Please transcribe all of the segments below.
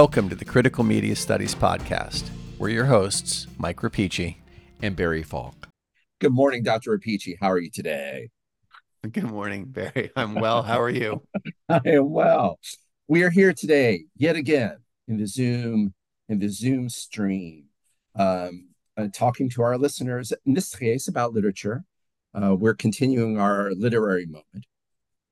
Welcome to the Critical Media Studies Podcast. We're your hosts, Mike Rapici and Barry Falk. Good morning, Dr. Rapici. How are you today? Good morning, Barry. I'm well. How are you? I am well. We are here today, yet again, in the Zoom, in the Zoom stream, um, uh, talking to our listeners, in this case, about literature. Uh, we're continuing our literary moment.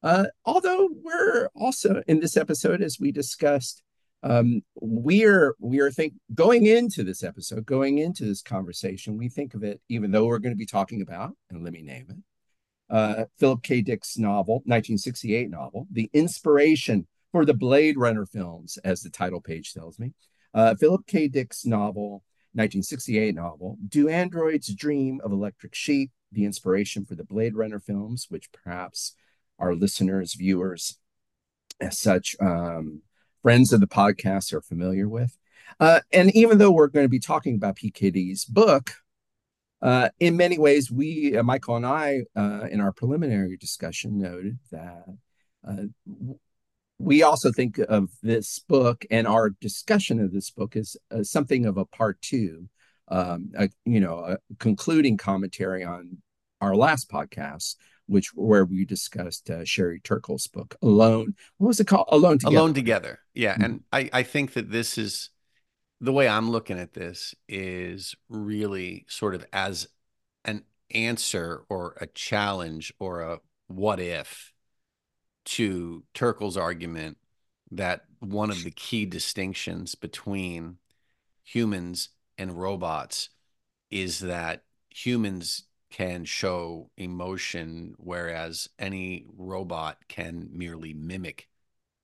Uh, although we're also in this episode, as we discussed, um, we're we are think going into this episode, going into this conversation, we think of it, even though we're going to be talking about, and let me name it, uh, Philip K. Dick's novel, 1968 novel, the inspiration for the Blade Runner films, as the title page tells me. Uh, Philip K. Dick's novel, 1968 novel, Do Androids Dream of Electric Sheep, the inspiration for the Blade Runner films, which perhaps our listeners, viewers, as such, um, friends of the podcast are familiar with. Uh, and even though we're going to be talking about PKD's book, uh, in many ways, we, uh, Michael and I, uh, in our preliminary discussion, noted that uh, we also think of this book and our discussion of this book as, as something of a part two, um, a, you know, a concluding commentary on our last podcast, which where we discussed uh, Sherry Turkle's book, Alone. What was it called? Alone Together. Alone Together. Yeah, mm-hmm. and I I think that this is the way I'm looking at this is really sort of as an answer or a challenge or a what if to Turkle's argument that one of the key distinctions between humans and robots is that humans can show emotion, whereas any robot can merely mimic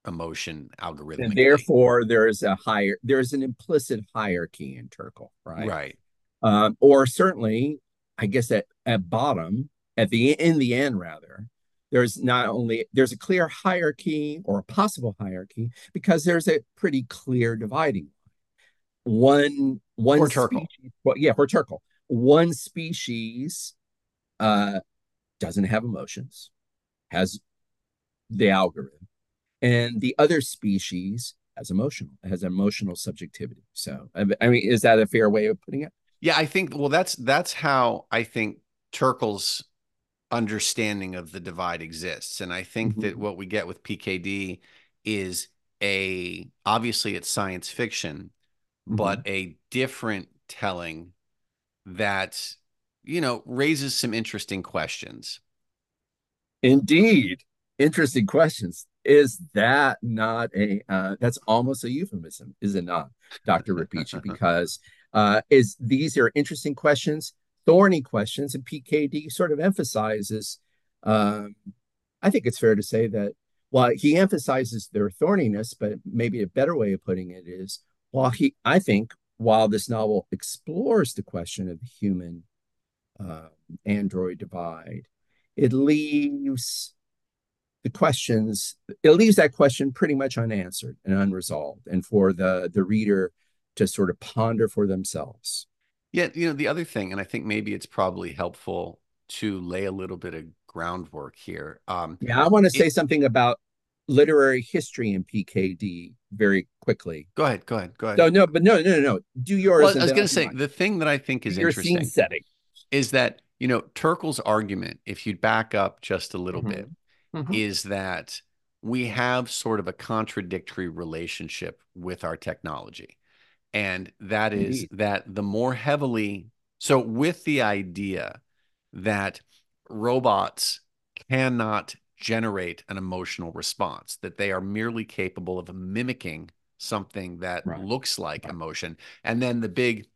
emotion algorithmically. And therefore, there is a higher, there is an implicit hierarchy in Turkle, right? Right. Um, or certainly, I guess at at bottom, at the in the end, rather, there's not only there's a clear hierarchy or a possible hierarchy because there's a pretty clear dividing line. One one for Turkle. Well, yeah, for Turkle. One species uh, doesn't have emotions, has the algorithm, and the other species has emotional has emotional subjectivity. So, I mean, is that a fair way of putting it? Yeah, I think. Well, that's that's how I think Turkle's understanding of the divide exists, and I think mm-hmm. that what we get with PKD is a obviously it's science fiction, mm-hmm. but a different telling that you know, raises some interesting questions. Indeed, interesting questions. Is that not a? Uh, that's almost a euphemism, is it not, Doctor Rapici? because uh, is these are interesting questions, thorny questions, and PKD sort of emphasizes. Um, I think it's fair to say that while he emphasizes their thorniness, but maybe a better way of putting it is, while he, I think, while this novel explores the question of the human uh, Android divide, it leaves the questions, it leaves that question pretty much unanswered and unresolved, and for the the reader to sort of ponder for themselves. Yeah, you know, the other thing, and I think maybe it's probably helpful to lay a little bit of groundwork here. Um, yeah, I want to say it, something about literary history in PKD very quickly. Go ahead, go ahead, go ahead. No, no, but no, no, no, no. Do yours. Well, I was going to say the thing that I think is your interesting. setting is that you know Turkle's argument, if you'd back up just a little mm-hmm. bit, mm-hmm. is that we have sort of a contradictory relationship with our technology, and that is Indeed. that the more heavily so with the idea that robots cannot generate an emotional response, that they are merely capable of mimicking something that right. looks like right. emotion. And then the big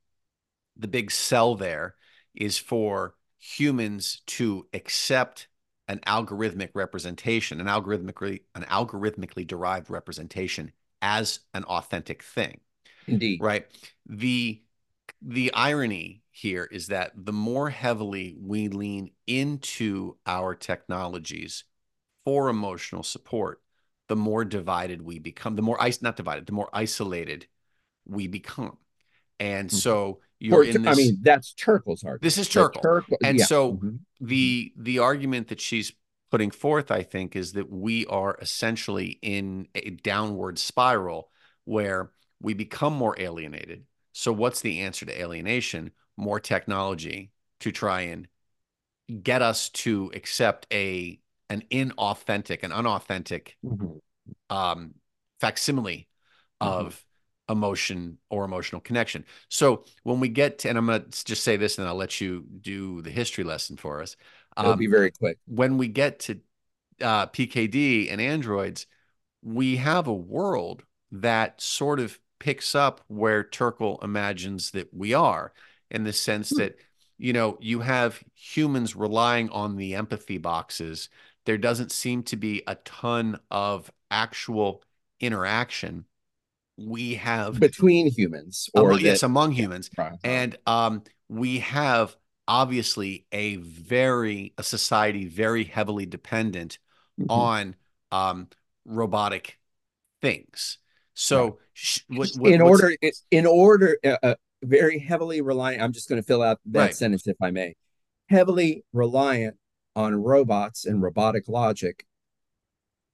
the big sell there is for humans to accept an algorithmic representation, an algorithmically an algorithmically derived representation as an authentic thing. Indeed. Right. The the irony here is that the more heavily we lean into our technologies for emotional support, the more divided we become, the more ice not divided, the more isolated we become. And mm-hmm. so you're in this, I mean, that's Turkle's argument. This is Turkle. Turkle and yeah. so mm-hmm. the the argument that she's putting forth, I think, is that we are essentially in a downward spiral where we become more alienated. So, what's the answer to alienation? More technology to try and get us to accept a an inauthentic, an unauthentic mm-hmm. um, facsimile mm-hmm. of emotion or emotional connection. So when we get to, and I'm going to just say this and I'll let you do the history lesson for us. It'll um, be very quick. When we get to uh, PKD and androids, we have a world that sort of picks up where Turkle imagines that we are in the sense hmm. that, you know, you have humans relying on the empathy boxes. There doesn't seem to be a ton of actual interaction we have between humans or among, that, yes among humans right. and um, we have obviously a very a society very heavily dependent mm-hmm. on um, robotic things so right. sh- what, what, in order in order uh, uh, very heavily reliant i'm just going to fill out that right. sentence if i may heavily reliant on robots and robotic logic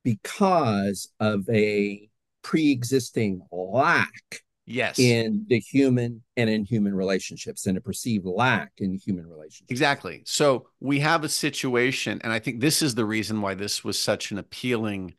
because of a pre-existing lack yes. in the human and in human relationships and a perceived lack in human relationships. Exactly. So we have a situation and i think this is the reason why this was such an appealing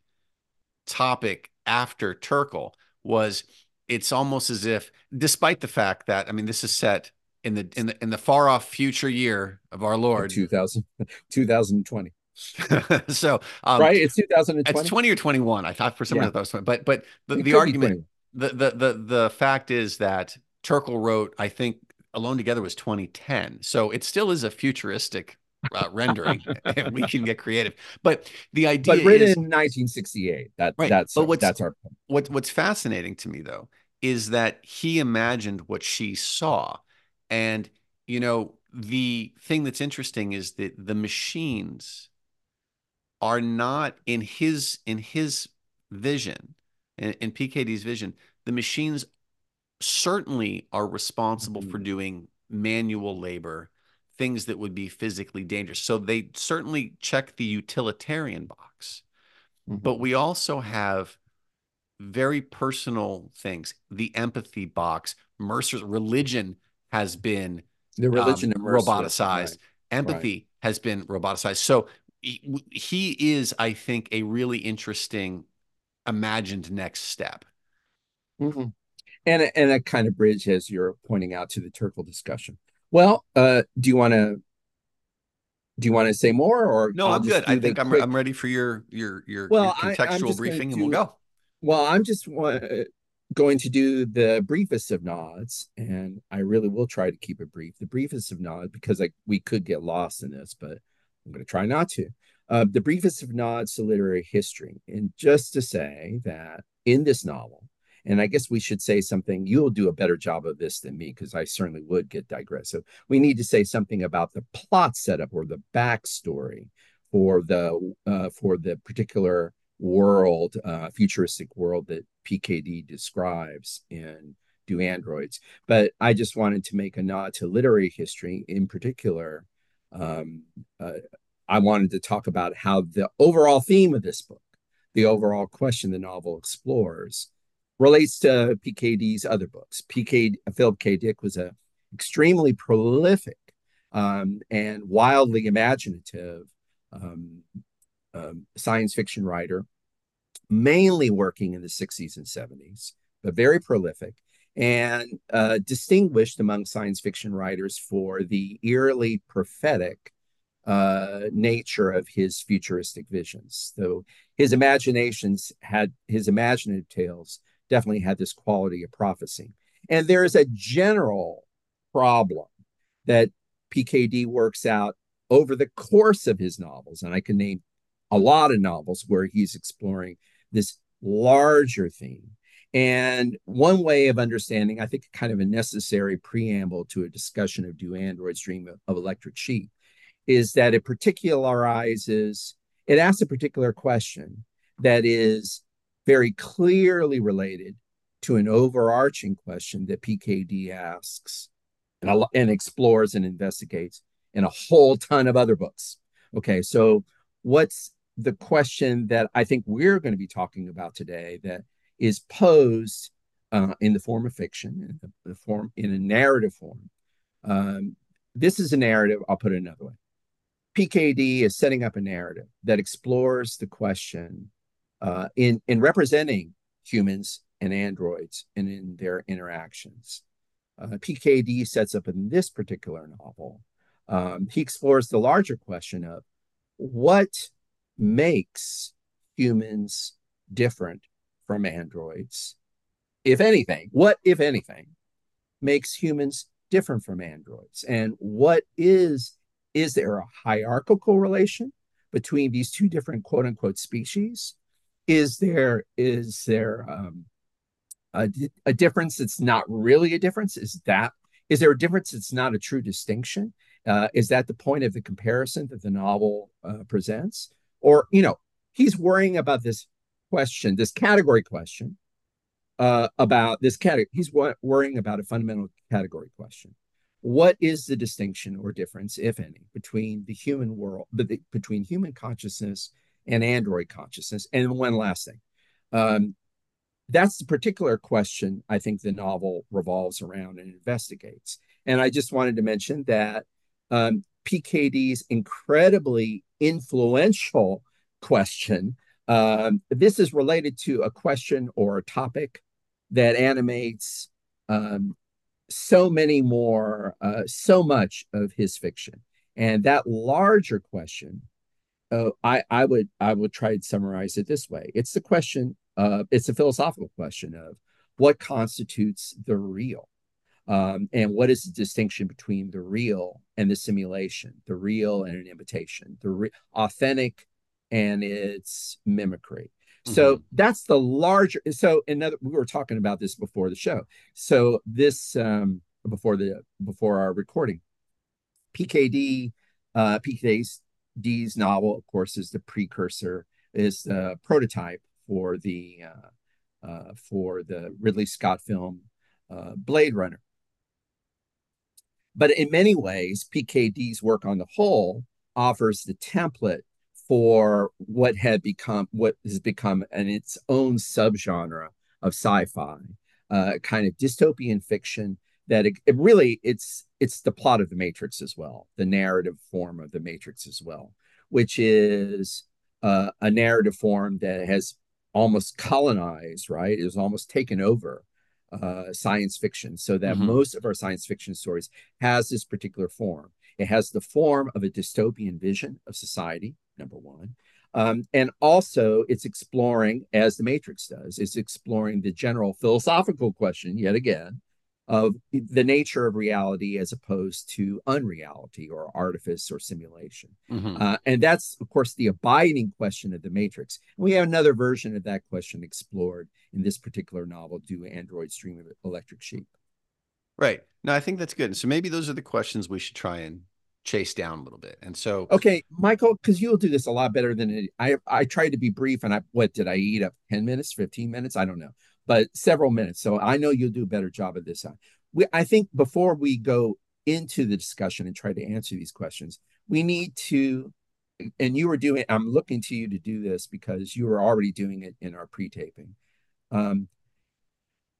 topic after turkle was it's almost as if despite the fact that i mean this is set in the in the in the far off future year of our lord 2000 2020 so um, right, it's 2020. It's 20 or 21. I thought for some reason yeah. that was 20. But but the, the argument, the, the the the fact is that Turkle wrote, I think, Alone Together was 2010. So it still is a futuristic uh, rendering, and we can get creative. But the idea, but written is, in 1968. That right. that's but what's, that's our point. What what's fascinating to me though is that he imagined what she saw, and you know the thing that's interesting is that the machines are not in his in his vision in, in pkd's vision the machines certainly are responsible mm-hmm. for doing manual labor things that would be physically dangerous so they certainly check the utilitarian box mm-hmm. but we also have very personal things the empathy box mercer's religion has been the religion um, roboticized right. empathy right. has been roboticized so he, is, I think, a really interesting imagined next step. Mm-hmm. And and a kind of bridge, as you're pointing out, to the Turkle discussion. Well, uh, do you want to do you want to say more or no I'll i'm good i think I'm, quick... I'm ready for your your your, well, your contextual I, briefing do, and we'll go well i'm just uh, going to do the briefest of nods and i really will try to keep it brief the briefest of nods because like we could get lost in this but I'm going to try not to. Uh, the briefest of nods to literary history. And just to say that in this novel, and I guess we should say something, you'll do a better job of this than me because I certainly would get digressive. We need to say something about the plot setup or the backstory for the uh, for the particular world, uh, futuristic world that PKD describes in Do Androids. But I just wanted to make a nod to literary history, in particular, um, uh, I wanted to talk about how the overall theme of this book, the overall question the novel explores, relates to PKD's other books. PK Philip K. Dick was a extremely prolific um, and wildly imaginative um, um, science fiction writer, mainly working in the 60s and 70s, but very prolific and uh, distinguished among science fiction writers for the eerily prophetic uh, nature of his futuristic visions. So his imaginations had his imaginative tales definitely had this quality of prophecy. And there is a general problem that PKD works out over the course of his novels, and I can name a lot of novels where he's exploring this larger theme and one way of understanding, I think, kind of a necessary preamble to a discussion of Do Androids Dream of Electric Sheep, is that it particularizes, it asks a particular question that is very clearly related to an overarching question that PKD asks and, and explores and investigates in a whole ton of other books. Okay, so what's the question that I think we're going to be talking about today that is posed uh, in the form of fiction, in the form in a narrative form. Um, this is a narrative. I'll put it another way. PKD is setting up a narrative that explores the question uh, in in representing humans and androids and in their interactions. Uh, PKD sets up in this particular novel. Um, he explores the larger question of what makes humans different from androids, if anything. What, if anything, makes humans different from androids, and what is is there a hierarchical relation between these two different quote unquote species? Is there is there um, a, a difference that's not really a difference? Is that is there a difference that's not a true distinction? Uh, is that the point of the comparison that the novel uh, presents? Or, you know, he's worrying about this question, this category question, uh, about this category. He's worrying about a fundamental category question. What is the distinction or difference, if any, between the human world, between human consciousness and android consciousness? And one last thing. Um, that's the particular question I think the novel revolves around and investigates. And I just wanted to mention that um, PKD's incredibly influential question. Um, this is related to a question or a topic that animates um, so many more, uh, so much of his fiction. And that larger question, uh, I, I would I would try to summarize it this way: It's the question. It's a philosophical question of what constitutes the real. Um, and what is the distinction between the real and the simulation, the real and an imitation, the re- authentic and its mimicry? Mm-hmm. So that's the larger. So another, we were talking about this before the show. So this um, before the before our recording, PKD, uh, PKD's novel, of course, is the precursor, is the prototype for the uh, uh, for the Ridley Scott film uh, Blade Runner. But in many ways, PKD's work on the whole offers the template for what had become what has become an its own subgenre of sci-fi, uh, kind of dystopian fiction that it, it, really it's it's the plot of the Matrix as well, the narrative form of the Matrix as well, which is uh, a narrative form that has almost colonized, right? Is almost taken over uh, science fiction, so that mm-hmm. most of our science fiction stories has this particular form. It has the form of a dystopian vision of society, number one. Um, and also, it's exploring, as the Matrix does, it's exploring the general philosophical question, yet again, of the nature of reality as opposed to unreality or artifice or simulation. Mm-hmm. Uh, and that's, of course, the abiding question of the Matrix. And we have another version of that question explored in this particular novel, Do Androids Dream of Electric Sheep? Right. No, I think that's good. So maybe those are the questions we should try and chase down a little bit. And so, okay, Michael, because you'll do this a lot better than it, I. I tried to be brief, and I what did I eat up ten minutes, fifteen minutes? I don't know but several minutes. So I know you'll do a better job of this. We, I think before we go into the discussion and try to answer these questions, we need to, and you were doing, I'm looking to you to do this because you were already doing it in our pre-taping. Um,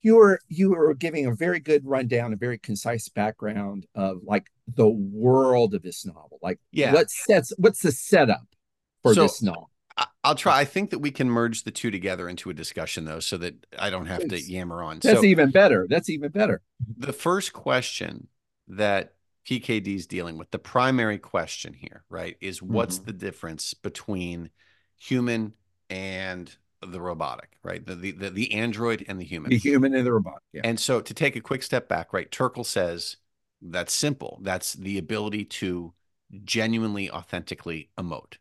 you were you were giving a very good rundown, a very concise background of like the world of this novel. Like, yeah, what sets what's the setup for so, this novel? I'll try. I think that we can merge the two together into a discussion, though, so that I don't have to yammer on. That's so, even better. That's even better. The first question that PKD is dealing with, the primary question here, right, is what's mm-hmm. the difference between human and the robotic, right? The, the, the the android and the human. The human and the robot. Yeah. And so to take a quick step back, right? Turkle says that's simple. That's the ability to genuinely, authentically emote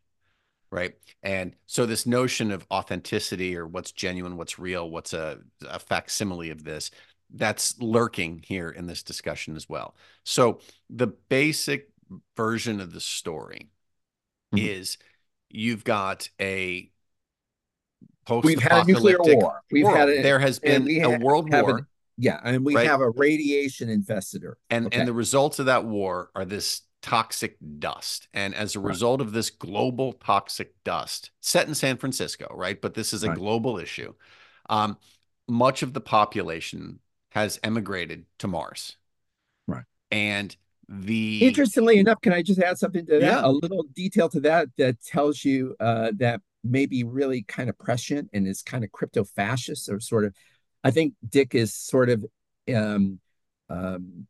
right and so this notion of authenticity or what's genuine what's real what's a, a facsimile of this that's lurking here in this discussion as well so the basic version of the story mm-hmm. is you've got a We've had nuclear war. We've world. had a, there has been a world war. A, yeah, and we right? have a radiation infested Earth. And okay. and the results of that war are this toxic dust. And as a right. result of this global toxic dust set in San Francisco, right? But this is a right. global issue. Um, much of the population has emigrated to Mars. Right. And the interestingly enough, can I just add something to that? Yeah. A little detail to that that tells you uh, that may be really kind of prescient and is kind of crypto fascist or sort of. I think Dick is sort of um, um,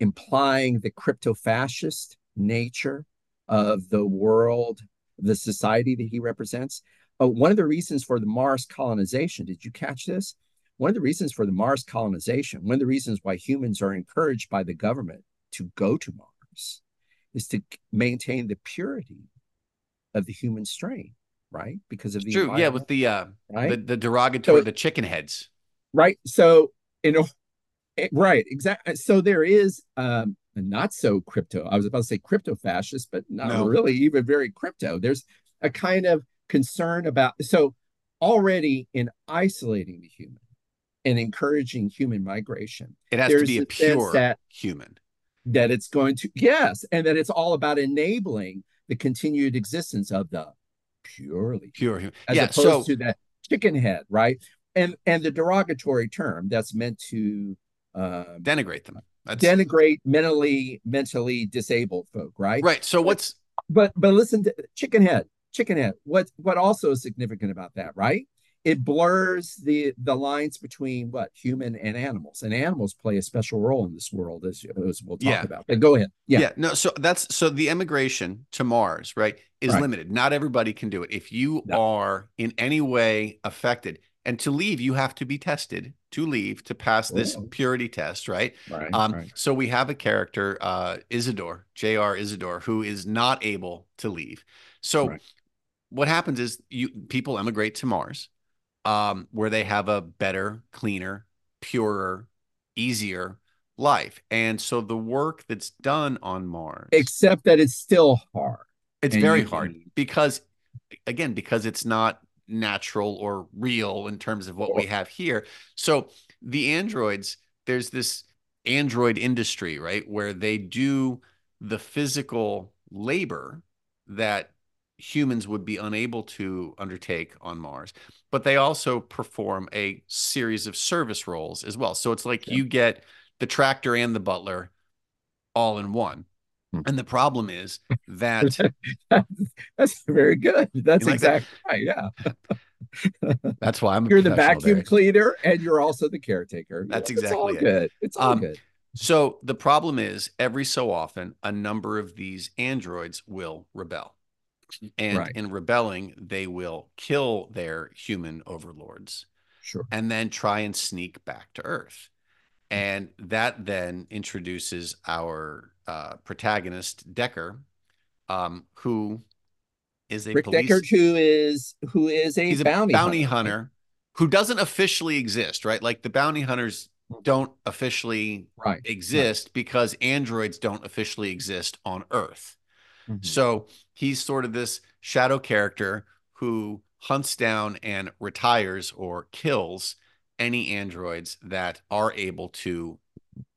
implying the crypto fascist nature of the world, the society that he represents. Uh, one of the reasons for the Mars colonization, did you catch this? One of the reasons for the Mars colonization, one of the reasons why humans are encouraged by the government to go to Mars is to maintain the purity of the human strain, right? Because of the true, yeah, with the uh, right? the, the derogatory, so, the chicken heads, right? So you know, eh, right, exactly. So there is um, not so crypto. I was about to say crypto fascist, but not no. really even very crypto. There's a kind of concern about so already in isolating the human and encouraging human migration. It has to be a pure that, human that it's going to yes and that it's all about enabling the continued existence of the purely pure human as yeah, opposed so, to that chicken head right and and the derogatory term that's meant to um, denigrate them. That's... denigrate mentally mentally disabled folk right? Right. So what's but but listen to chicken head chicken head. What what also is significant about that right? It blurs the the lines between what? Human and animals. And animals play a special role in this world as, as we'll talk yeah. about. But go ahead. Yeah. Yeah. No so that's so the emigration to mars right is right. limited. Not everybody can do it. If you no. are in any way affected and to leave you have to be tested to leave to pass this Ooh. purity test right right, um right. so we have a character uh isidore jr isidore who is not able to leave so right. what happens is you people emigrate to mars um, where they have a better, cleaner, purer, easier life. And so the work that's done on Mars, except that it's still hard. It's very hard because, again, because it's not natural or real in terms of what we have here. So the androids, there's this android industry, right, where they do the physical labor that humans would be unable to undertake on Mars. But they also perform a series of service roles as well. So it's like yeah. you get the tractor and the butler all in one. Hmm. And the problem is that that's very good. That's like exactly that? right. Yeah. that's why I'm you're the vacuum there. cleaner and you're also the caretaker. That's exactly it's all it. good. It's all um, good. So the problem is every so often a number of these androids will rebel and right. in rebelling they will kill their human overlords sure and then try and sneak back to earth and that then introduces our uh, protagonist decker um, who is a Rick police... Deckard, who is who is a He's bounty, a bounty hunter. hunter who doesn't officially exist, right? Like the bounty hunters don't officially right. exist right. because androids don't officially exist on Earth. Mm-hmm. So he's sort of this shadow character who hunts down and retires or kills any androids that are able to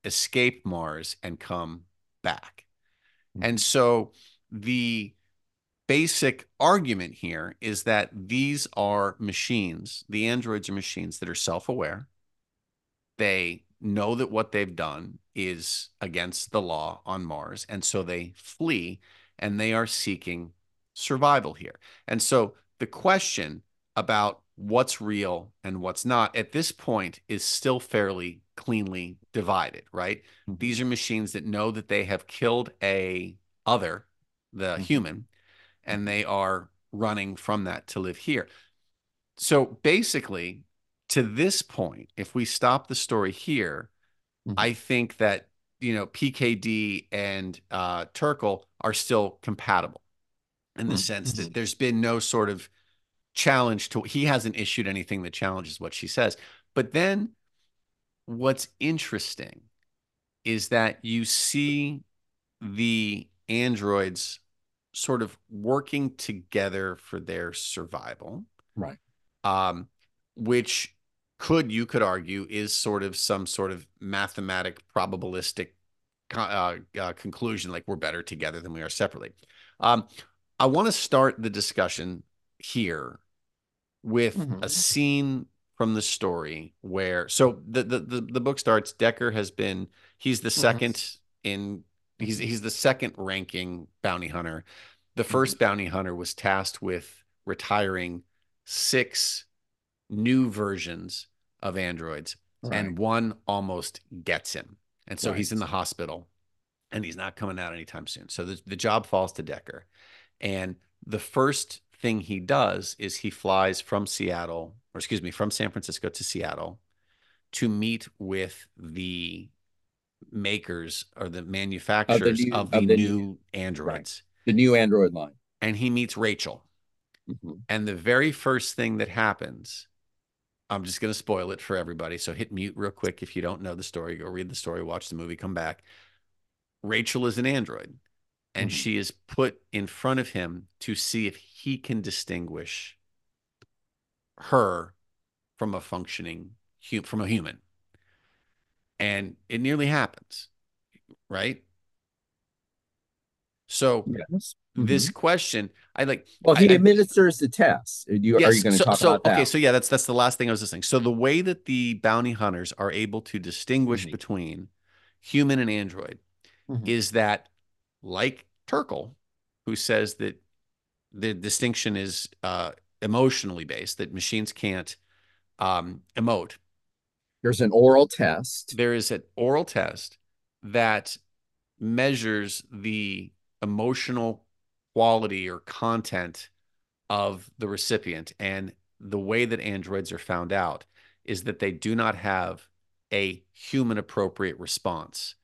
escape Mars and come back. Mm-hmm. And so the basic argument here is that these are machines, the androids are machines that are self aware. They know that what they've done is against the law on Mars. And so they flee and they are seeking survival here. And so the question about what's real and what's not at this point is still fairly cleanly divided, right? Mm-hmm. These are machines that know that they have killed a other, the mm-hmm. human, and they are running from that to live here. So basically, to this point, if we stop the story here, mm-hmm. I think that you know PKD and uh, Turkle are still compatible in the mm-hmm. sense that there's been no sort of challenge to he hasn't issued anything that challenges what she says. But then what's interesting is that you see the androids sort of working together for their survival. Right. Um, which could you could argue is sort of some sort of mathematic probabilistic uh, uh, conclusion like we're better together than we are separately um, i want to start the discussion here with mm-hmm. a scene from the story where so the the the, the book starts Decker has been he's the 2nd mm-hmm. in he's he's the second ranking bounty hunter. The 1st mm-hmm. bounty hunter was tasked with retiring six new versions of androids right. and one almost gets him. And so right. he's in the hospital and he's not coming out anytime soon. So the, the job falls to Decker. And the first thing he does is he flies from Seattle, or excuse me, from San Francisco to Seattle to meet with the makers or the manufacturers of the new, of the of the new androids. Right. The new Android line. And he meets Rachel. Mm-hmm. And the very first thing that happens, I'm just going to spoil it for everybody. So hit mute real quick if you don't know the story. Go read the story, watch the movie, come back. Rachel is an android and mm-hmm. she is put in front of him to see if he can distinguish her from a functioning from a human and it nearly happens right so yes. mm-hmm. this question i like well he I, administers I, the test are you, yes, are you going to so, talk so, about that okay so yeah that's that's the last thing i was listening so the way that the bounty hunters are able to distinguish mm-hmm. between human and android mm-hmm. is that like Turkle, who says that the distinction is uh, emotionally based, that machines can't um, emote. There's an oral test. There is an oral test that measures the emotional quality or content of the recipient. And the way that androids are found out is that they do not have a human appropriate response.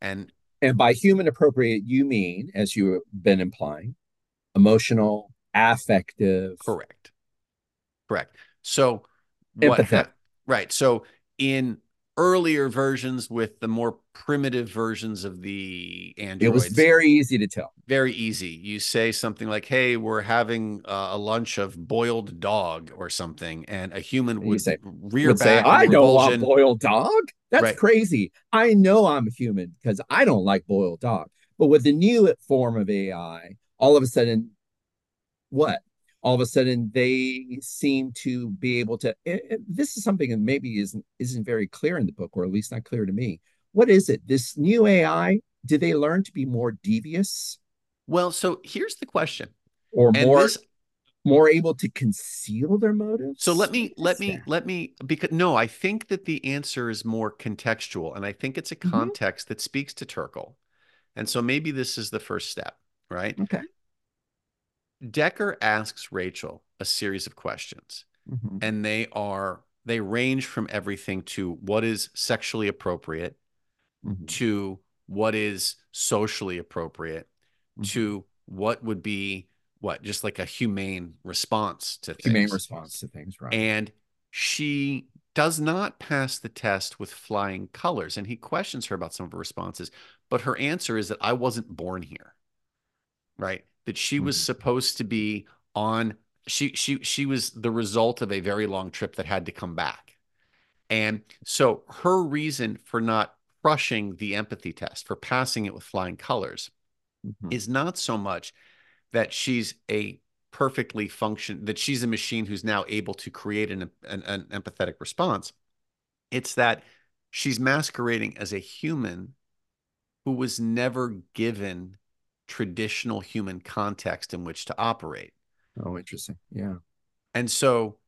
And and by human appropriate, you mean, as you've been implying, emotional, affective. Correct. Correct. So, what ha- right. So, in earlier versions with the more primitive versions of the androids. It was very easy to tell. Very easy. You say something like, "Hey, we're having uh, a lunch of boiled dog or something," and a human would say, rear would back. Say, "I don't want boiled dog. That's right. crazy. I know I'm a human because I don't like boiled dog." But with the new form of AI, all of a sudden, what? All of a sudden they seem to be able to eh, eh, this is something that maybe isn't isn't very clear in the book or at least not clear to me. What is it? This new ai do they learn to be more devious? Well so here's the question. Or and more this, more able to conceal their motives? So let me let me let me because no i think that the answer is more contextual and i think it's a mm-hmm. context mm-hmm. that speaks to turkle and so maybe this is the first step right? Okay Decker asks Rachel a series of questions, mm-hmm. and they are they range from everything to what is sexually appropriate mm-hmm. to what is socially appropriate mm-hmm. to what would be what just like a humane response to things. Humane response to things, right? And she does not pass the test with flying colors, and he questions her about some of her responses, but her answer is that I wasn't born here, right? That she was mm-hmm. supposed to be on she she she was the result of a very long trip that had to come back. And so her reason for not crushing the empathy test, for passing it with flying colors, mm-hmm. is not so much that she's a perfectly function that she's a machine who's now able to create an, an, an empathetic response. It's that she's masquerading as a human who was never given traditional human context in which to operate. Oh, interesting. Yeah. And so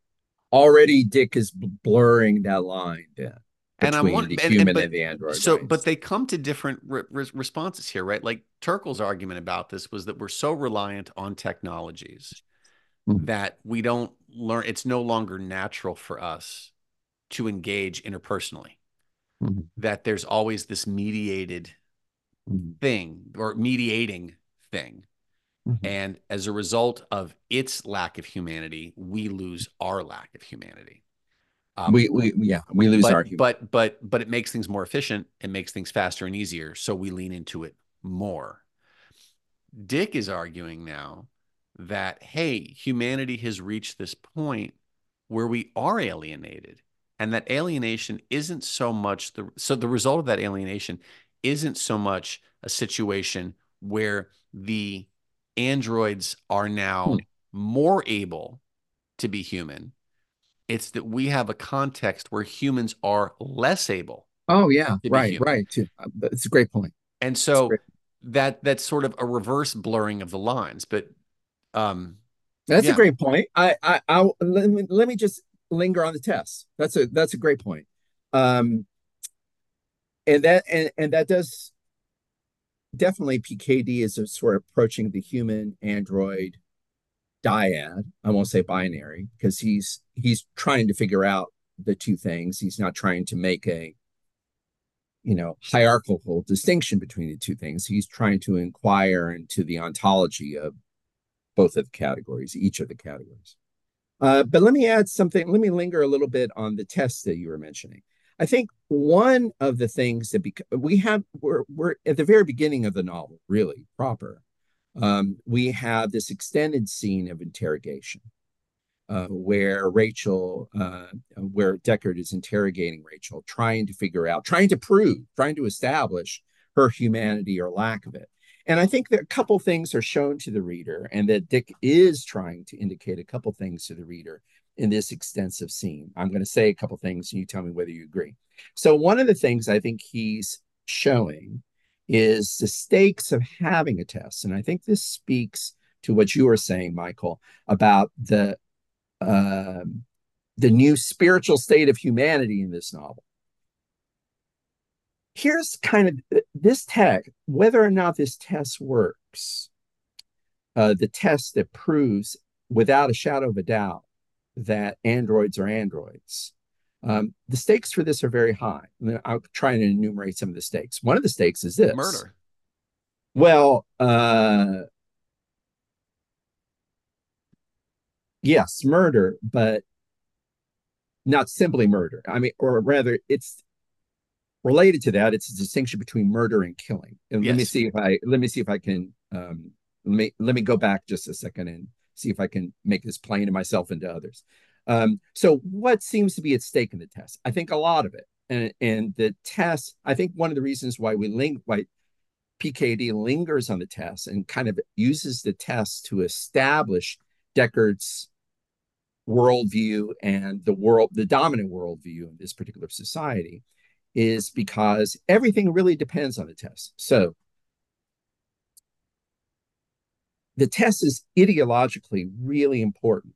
already Dick is blurring that line yeah, and I'm one, the human and, but, and the android. So, but they come to different re- re- responses here, right? Like Turkle's argument about this was that we're so reliant on technologies mm-hmm. that we don't learn. It's no longer natural for us to engage interpersonally. Mm-hmm. That there's always this mediated. Thing or mediating thing. Mm-hmm. And as a result of its lack of humanity, we lose our lack of humanity. Um, we, we, yeah, we lose but, our, humanity. but, but, but it makes things more efficient. It makes things faster and easier. So we lean into it more. Dick is arguing now that, hey, humanity has reached this point where we are alienated and that alienation isn't so much the so the result of that alienation isn't so much a situation where the androids are now hmm. more able to be human. It's that we have a context where humans are less able. Oh yeah, right, right. It's a great point. And so that that's sort of a reverse blurring of the lines. But um, that's yeah. a great point. I I I let me let me just linger on the test. That's a that's a great point. Um, and that and and that does definitely PKD is a sort of approaching the human android dyad. I won't say binary because he's he's trying to figure out the two things. He's not trying to make a you know hierarchical distinction between the two things. He's trying to inquire into the ontology of both of the categories, each of the categories. Uh, but let me add something. Let me linger a little bit on the test that you were mentioning. I think one of the things that bec- we have, we're, we're at the very beginning of the novel, really proper. Um, we have this extended scene of interrogation uh, where Rachel, uh, where Deckard is interrogating Rachel, trying to figure out, trying to prove, trying to establish her humanity or lack of it. And I think that a couple things are shown to the reader, and that Dick is trying to indicate a couple things to the reader in this extensive scene. I'm going to say a couple things and you tell me whether you agree. So, one of the things I think he's showing is the stakes of having a test. And I think this speaks to what you were saying, Michael, about the uh, the new spiritual state of humanity in this novel. Here's kind of this test, whether or not this test works, uh, the test that proves without a shadow of a doubt that androids are androids. Um, the stakes for this are very high. I'll try and enumerate some of the stakes. One of the stakes is this murder. Well, uh, yes, murder, but not simply murder. I mean, or rather, it's related to that. It's a distinction between murder and killing. And yes. let me see if I let me see if I can um, let me let me go back just a second and see if I can make this plain to myself and to others. Um, so, what seems to be at stake in the test? I think a lot of it, and and the test. I think one of the reasons why we link why PKD lingers on the test and kind of uses the test to establish Deckard's worldview and the world, the dominant worldview in this particular society, is because everything really depends on the test. So the test is ideologically really important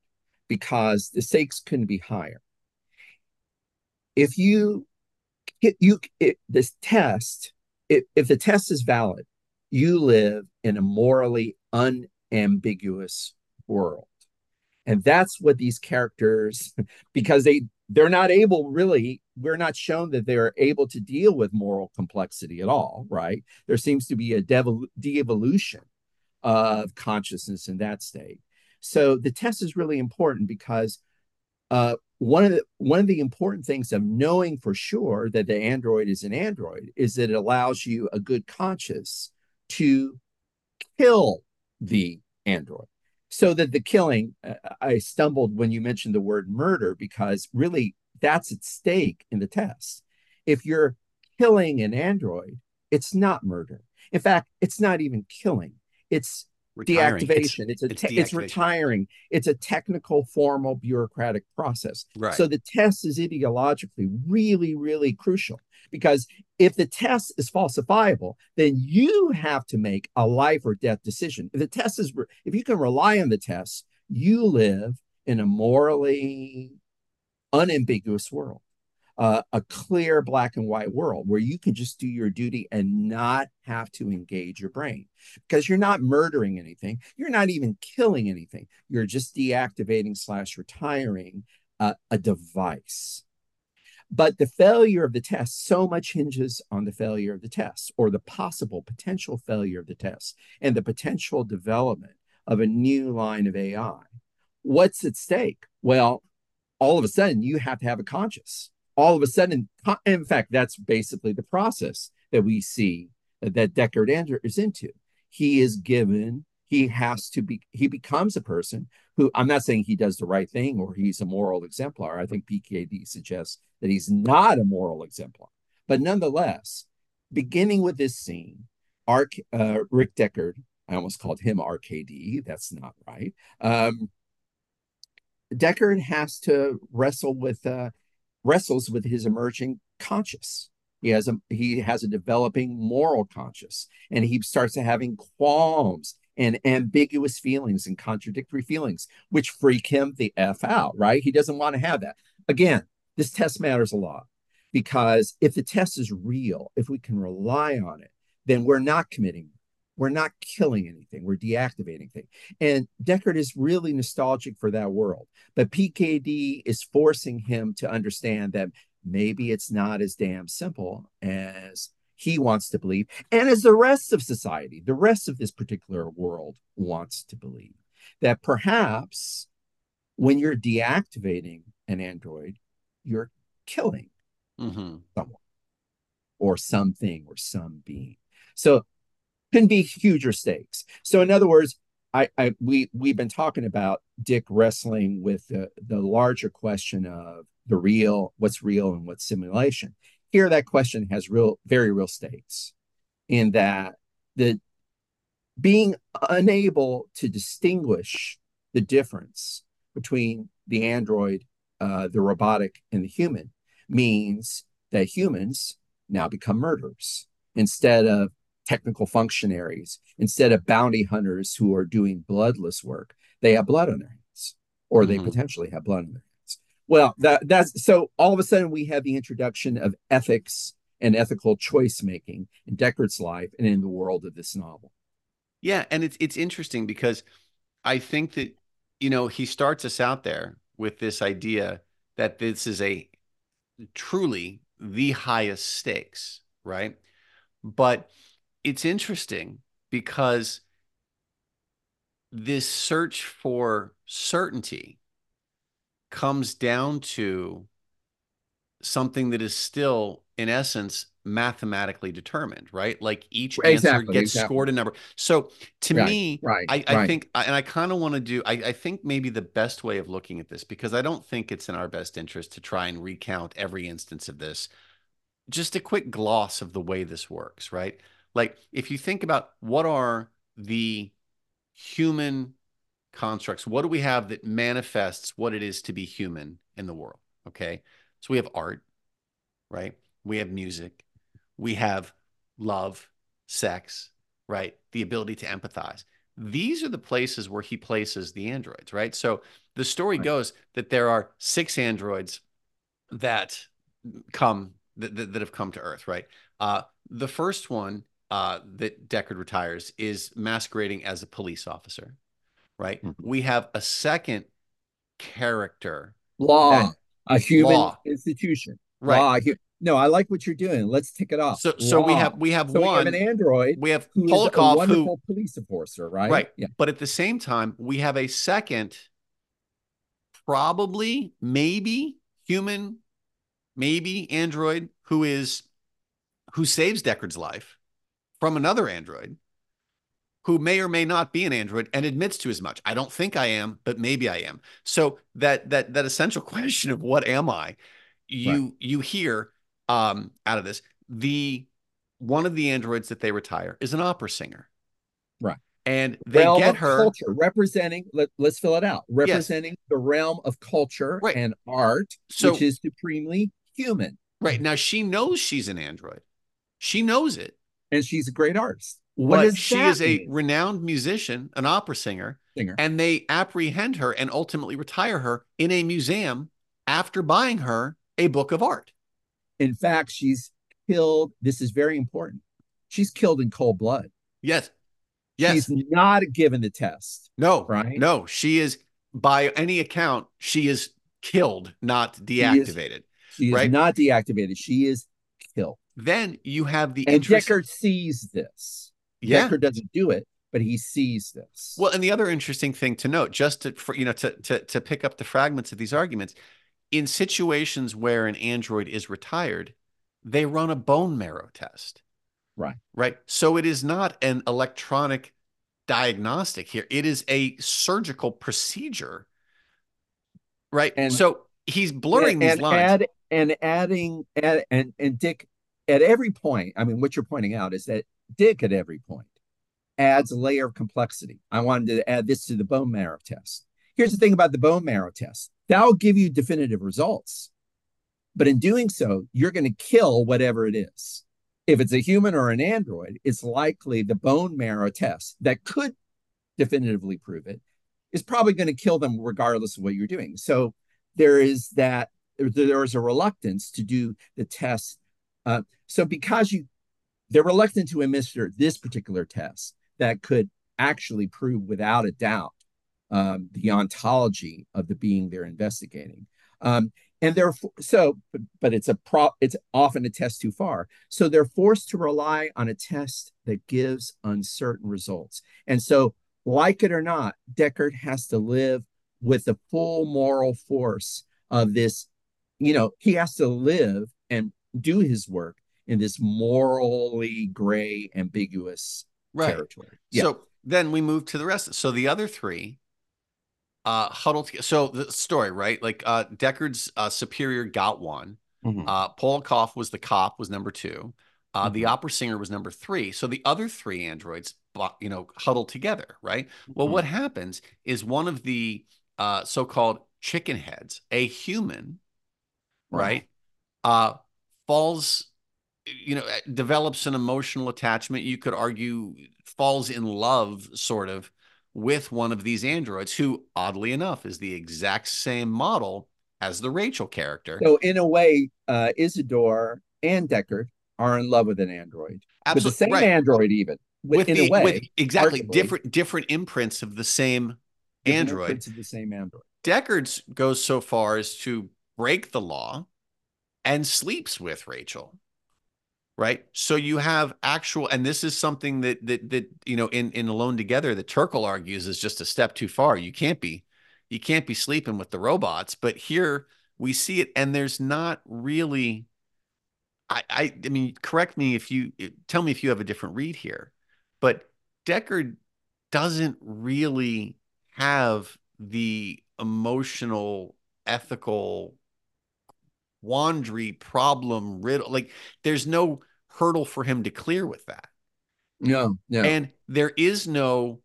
because the stakes couldn't be higher. If you get you this test, if, if the test is valid, you live in a morally unambiguous world. And that's what these characters, because they they're not able really, we're not shown that they're able to deal with moral complexity at all, right? There seems to be a de-evolution of consciousness in that state. So the test is really important because uh, one of the one of the important things of knowing for sure that the android is an android is that it allows you a good conscience to kill the android. So that the killing uh, i stumbled when you mentioned the word murder because really that's at stake in the test. If you're killing an android it's not murder. In fact it's not even killing it's retiring. deactivation. It's, it's a it's, te- it's, retiring. It's a technical, formal, bureaucratic process. Right. So the test is ideologically really, really crucial because if the test is falsifiable, then you have to make a life or death decision. If the test is, if you can rely on the test, you live in a morally unambiguous world uh, a clear black and white world where you can just do your duty and not have to engage your brain. Because you're not murdering anything you're not even killing anything you're just deactivating slash retiring uh, a device. But the failure of the test so much hinges on the failure of the test or the possible potential failure of the test and the potential development of a new line of ai what's at stake? Well all of a sudden you have to have a conscious all of a sudden, in fact, that's basically the process that we see that Deckard enters into. He is given, he has to be, he becomes a person who I'm not saying he does the right thing or he's a moral exemplar. I think PKD suggests that he's not a moral exemplar. But nonetheless, beginning with this scene, Ark, uh, Rick Deckard, I almost called him RKD. That's not right. Um, Deckard has to wrestle with uh, wrestles with his emerging conscious. He has a he has a developing moral conscious, and he starts having qualms and ambiguous feelings and contradictory feelings, which freak him the f out. Right? He doesn't want to have that. Again, this test matters a lot because if the test is real, if we can rely on it, then we're not committing we're not killing anything. We're deactivating things. And deckard is really nostalgic for that world but pkd is forcing him to understand that maybe it's not as damn simple as he wants to believe and as the rest of society the rest of this particular world wants to believe. That perhaps when you're deactivating an android you're killing mm-hmm. someone or something or some being. So can be huger stakes. So in other words, I, I we we've been talking about Dick wrestling with the, the larger question of the real, what's real and what's simulation. Here, that question has real, very real stakes, in that the being unable to distinguish the difference between the android, uh, the robotic, and the human means that humans now become murderers instead of technical functionaries instead of bounty hunters who are doing bloodless work. They have blood on their hands, or they mm-hmm. potentially have blood on their hands. Well, that, that's so all of a sudden we have the introduction of ethics and ethical choice making in Deckard's life and in the world of this novel. Yeah, and it's it's interesting because I think that you know he starts us out there with this idea that this is a truly the highest stakes, right? But it's interesting because this search for certainty comes down to something that is still in essence mathematically determined right like each exactly, answer gets exactly. scored a number so to right, me right, i, I right. think and i kind of want to do I, I think maybe the best way of looking at this because i don't think it's in our best interest to try and recount every instance of this just a quick gloss of the way this works right like if you think about what are the human constructs, what do we have that manifests what it is to be human in the world? Okay. So we have art, right? We have music, we have love, sex, right? The ability to empathize. These are the places where he places the androids, right? So the story right. goes that there are six androids that come that, that, that have come to Earth, right? Uh, the first one uh, that Deckard retires is masquerading as a police officer, right? Mm-hmm. We have a second character, law, a human law. institution, right? Law, no, I like what you're doing. Let's tick it off. So, so we have we have so one we have an android. We have Polokov, wonderful who, police enforcer, right? Right. Yeah. But at the same time, we have a second, probably, maybe human, maybe android, who is who saves Deckard's life from another android who may or may not be an android and admits to as much. I don't think I am, but maybe I am. So that that that essential question of what am I, you right. you hear um, out of this the one of the androids that they retire is an opera singer, right? And they realm get her culture representing. Let, us fill it out. Representing yes. the realm of culture right. and art, so, which is supremely human. Right now, she knows she's an android. She knows it and she's a great artist. What but she is mean? a renowned musician, an opera singer, singer, and they apprehend her and ultimately retire her in a museum after buying her a book of art. In fact, she's killed. This is very important. She's killed in cold blood. Yes. Yes. She's not given the test. No. Right. No. She is, by any account, she is killed, not deactivated. She is, she right? not deactivated. She is killed. Then you have the and interest- Deckard sees this. Yeah. Deckard doesn't do it, but he sees this. Well, and the other interesting thing to note, just to for, you know to to to pick up the fragments of these arguments, in situations where an android is retired, they run a bone marrow test. Right. Right. So it is not an electronic diagnostic here. It is a surgical procedure. Right. And so he's blurring and, these lines. Add, and adding add, and and Dick at every point, I mean, what you're pointing out is that Dick at every point adds a layer of complexity. I wanted to add this to the bone marrow test. here's the thing about the bone marrow test that'll give you definitive results. But in doing so, you're going to kill whatever it is. If it's a human or an android, it's likely the bone marrow test that could definitively prove it is probably going to kill them regardless of what you're doing. So there is that there is a reluctance to do the test. Uh, so because you they're reluctant to administer this particular test that could actually prove without a doubt um, the ontology of the being they're investigating. Um, and they're so, but, but it's a prop. It's often a test too far. So they're forced to rely on a test that gives uncertain results. And so, like it or not, Deckard has to live with the full moral force of this. You know, he has to live and do his work in this morally gray, ambiguous right. territory. Yeah. So then we move to the rest. So the other three uh huddled together. So the story, right? Like uh Deckard's uh, superior got one. Mm-hmm. Uh Polokov was the cop, was number two. Uh mm-hmm. the opera singer was number three. So the other three androids, you know, huddle together, right? Mm-hmm. Well, what happens is one of the uh so-called chicken heads, a human, right, uh falls you know develops an emotional attachment you could argue falls in love sort of with one of these androids who oddly enough is the exact same model as the Rachel character. So in a way, uh, Isidore and Deckard are in love with an android. Absolutely, with the same right. android even. With, in the, a way, with exactly arguably, different different imprints of the same android. Of the same android. Deckard's goes so far as to break the law and sleeps with Rachel right? So you have actual and this is something that that that you know in in alone together that turkle argues is just a step too far. You can't be you can't be sleeping with the robots but here we see it and there's not really i i, I mean correct me if you tell me if you have a different read here but deckard doesn't really have the emotional ethical quandary problem riddle like there's no hurdle for him to clear with that. No, no. And there is no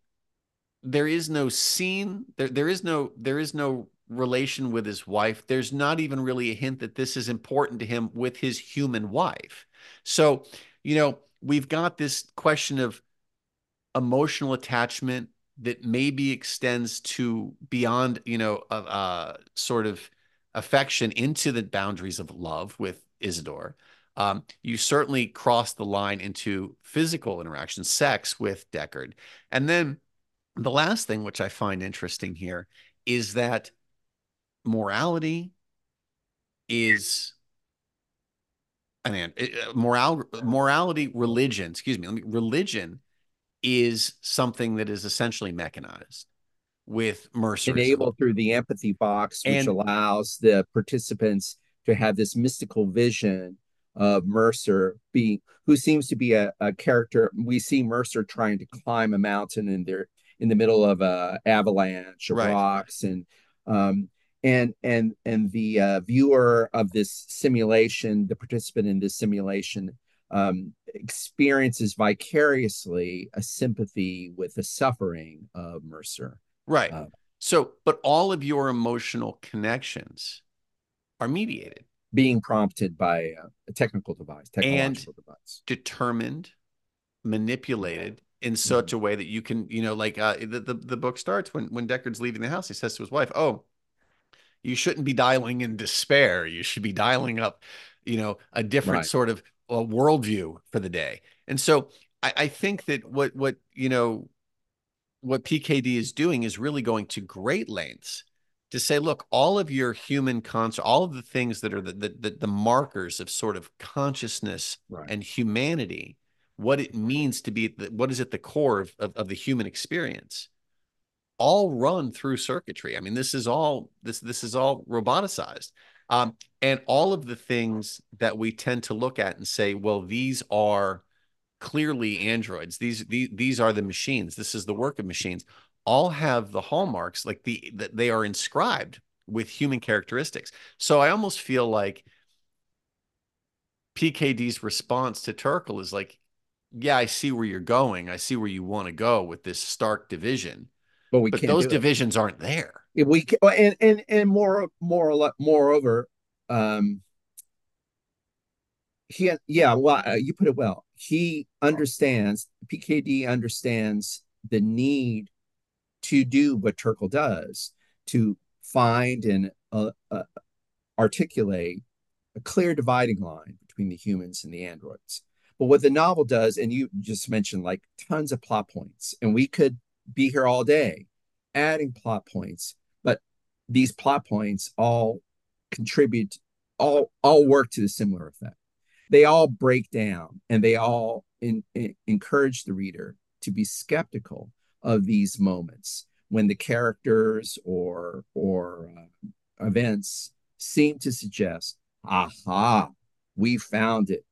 there is no scene, there there is no there is no relation with his wife. There's not even really a hint that this is important to him with his human wife. So, you know, we've got this question of emotional attachment that maybe extends to beyond, you know, uh, uh, sort of affection into the boundaries of love with Isidore um, you certainly cross the line into physical interaction, sex with Deckard. And then the last thing, which I find interesting here, is that morality is I mean, uh, moral, morality, religion, excuse me, religion is something that is essentially mechanized with Mercer. Enabled through the empathy box, which and, allows the participants to have this mystical vision of Mercer being who seems to be a, a character. We see Mercer trying to climb a mountain and they're in the middle of a avalanche of right. rocks and um, and and and the uh, viewer of this simulation, the participant in this simulation, um, experiences vicariously a sympathy with the suffering of Mercer. Right. Uh, so, but all of your emotional connections are mediated being prompted by a technical device, technological and device, determined, manipulated in such mm-hmm. a way that you can, you know, like uh, the, the the book starts when when Deckard's leaving the house. He says to his wife, "Oh, you shouldn't be dialing in despair. You should be dialing up, you know, a different right. sort of a uh, worldview for the day." And so I, I think that what what you know what PKD is doing is really going to great lengths to say, look, all of your human cons, all of the things that are the, the, the markers of sort of consciousness right. and humanity, what it means to be, the, what is at the core of, of, of the human experience, all run through circuitry. I mean, this is all this this is all roboticized, um, and all of the things that we tend to look at and say, well, these are clearly androids. These these these are the machines. This is the work of machines all have the hallmarks like the that they are inscribed with human characteristics. So I almost feel like PKD's response to Turkle is like, yeah, I see where you're going. I see where you want to go with this stark division. But we but those divisions aren't there. we can, and and and more more moreover, um, he yeah well uh, you put it well he understands pkd understands the need to do what turkle does to find and uh, uh, articulate a clear dividing line between the humans and the androids. But what the novel does and you just mentioned like tons of plot points and we could be here all day adding plot points but these plot points all contribute all all work to the similar effect they all break down and they all in, in, encourage the reader to be skeptical of these moments when the characters or or uh, events seem to suggest aha we found it.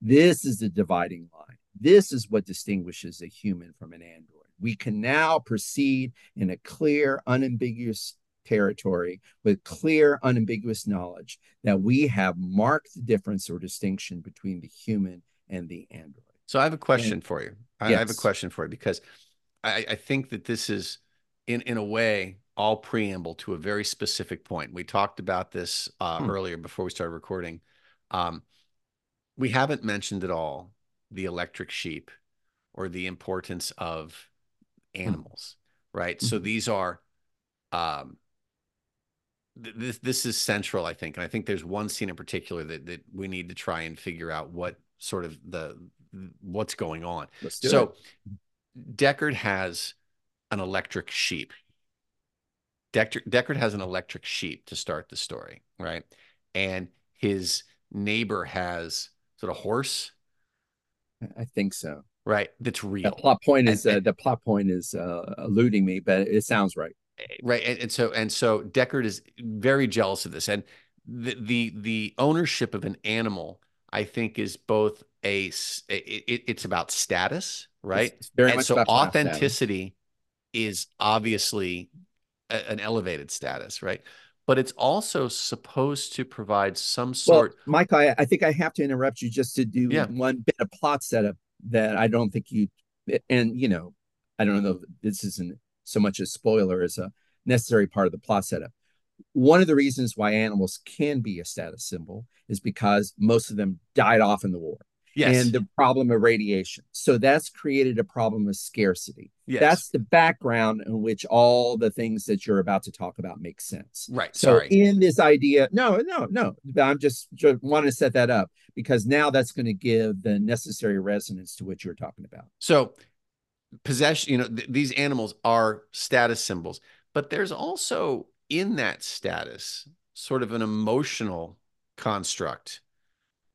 This is the dividing line. This is what distinguishes a human from an android. We can now proceed in a clear unambiguous territory with clear, unambiguous knowledge that we have marked the difference or distinction between the human and the android. So I have a question and, for you. I, yes. I, have a question for you because I, I think that this is, in in a way, all preamble to a very specific point. We talked about this uh, hmm. earlier before we started recording. Um, we haven't mentioned at all the electric sheep or the importance of hmm. animals, hmm. right? So mm-hmm. these are um, this this is central, I think, and I think there's one scene in particular that that we need to try and figure out what sort of the what's going on. so it. Deckard has an electric sheep. Deckard, Deckard has an electric sheep to start the story, right? And his neighbor has sort of horse. I think so. Right, that's real. The plot point is and, uh, the plot point is uh, eluding me, but it sounds right Eh, right and, and, so and so deckard is very jealous of this and the the, the ownership of an animal i think is both a it, it's about status right? and much so authenticity is obviously a, an elevated status right? But it's also supposed to provide some sort well, mike I, I think i have to interrupt you just to do yeah. one bit of plot setup that i don't think you and you know i don't know this isn't so much a spoiler as a necessary part of the plot setup. One of the reasons why animals can be a status symbol is because most of them died off in the war. Yes. And the problem of radiation. So that's created a problem of scarcity. Yes. That's the background in which all the things that you're about to talk about make sense. Right. So Sorry. in this idea, no, no, no. I'm just, just wanting to set that up because now that's going to give the necessary resonance to what you're talking about. So possession, you know, th- these animals are status symbols, but there's also in that status sort of an emotional construct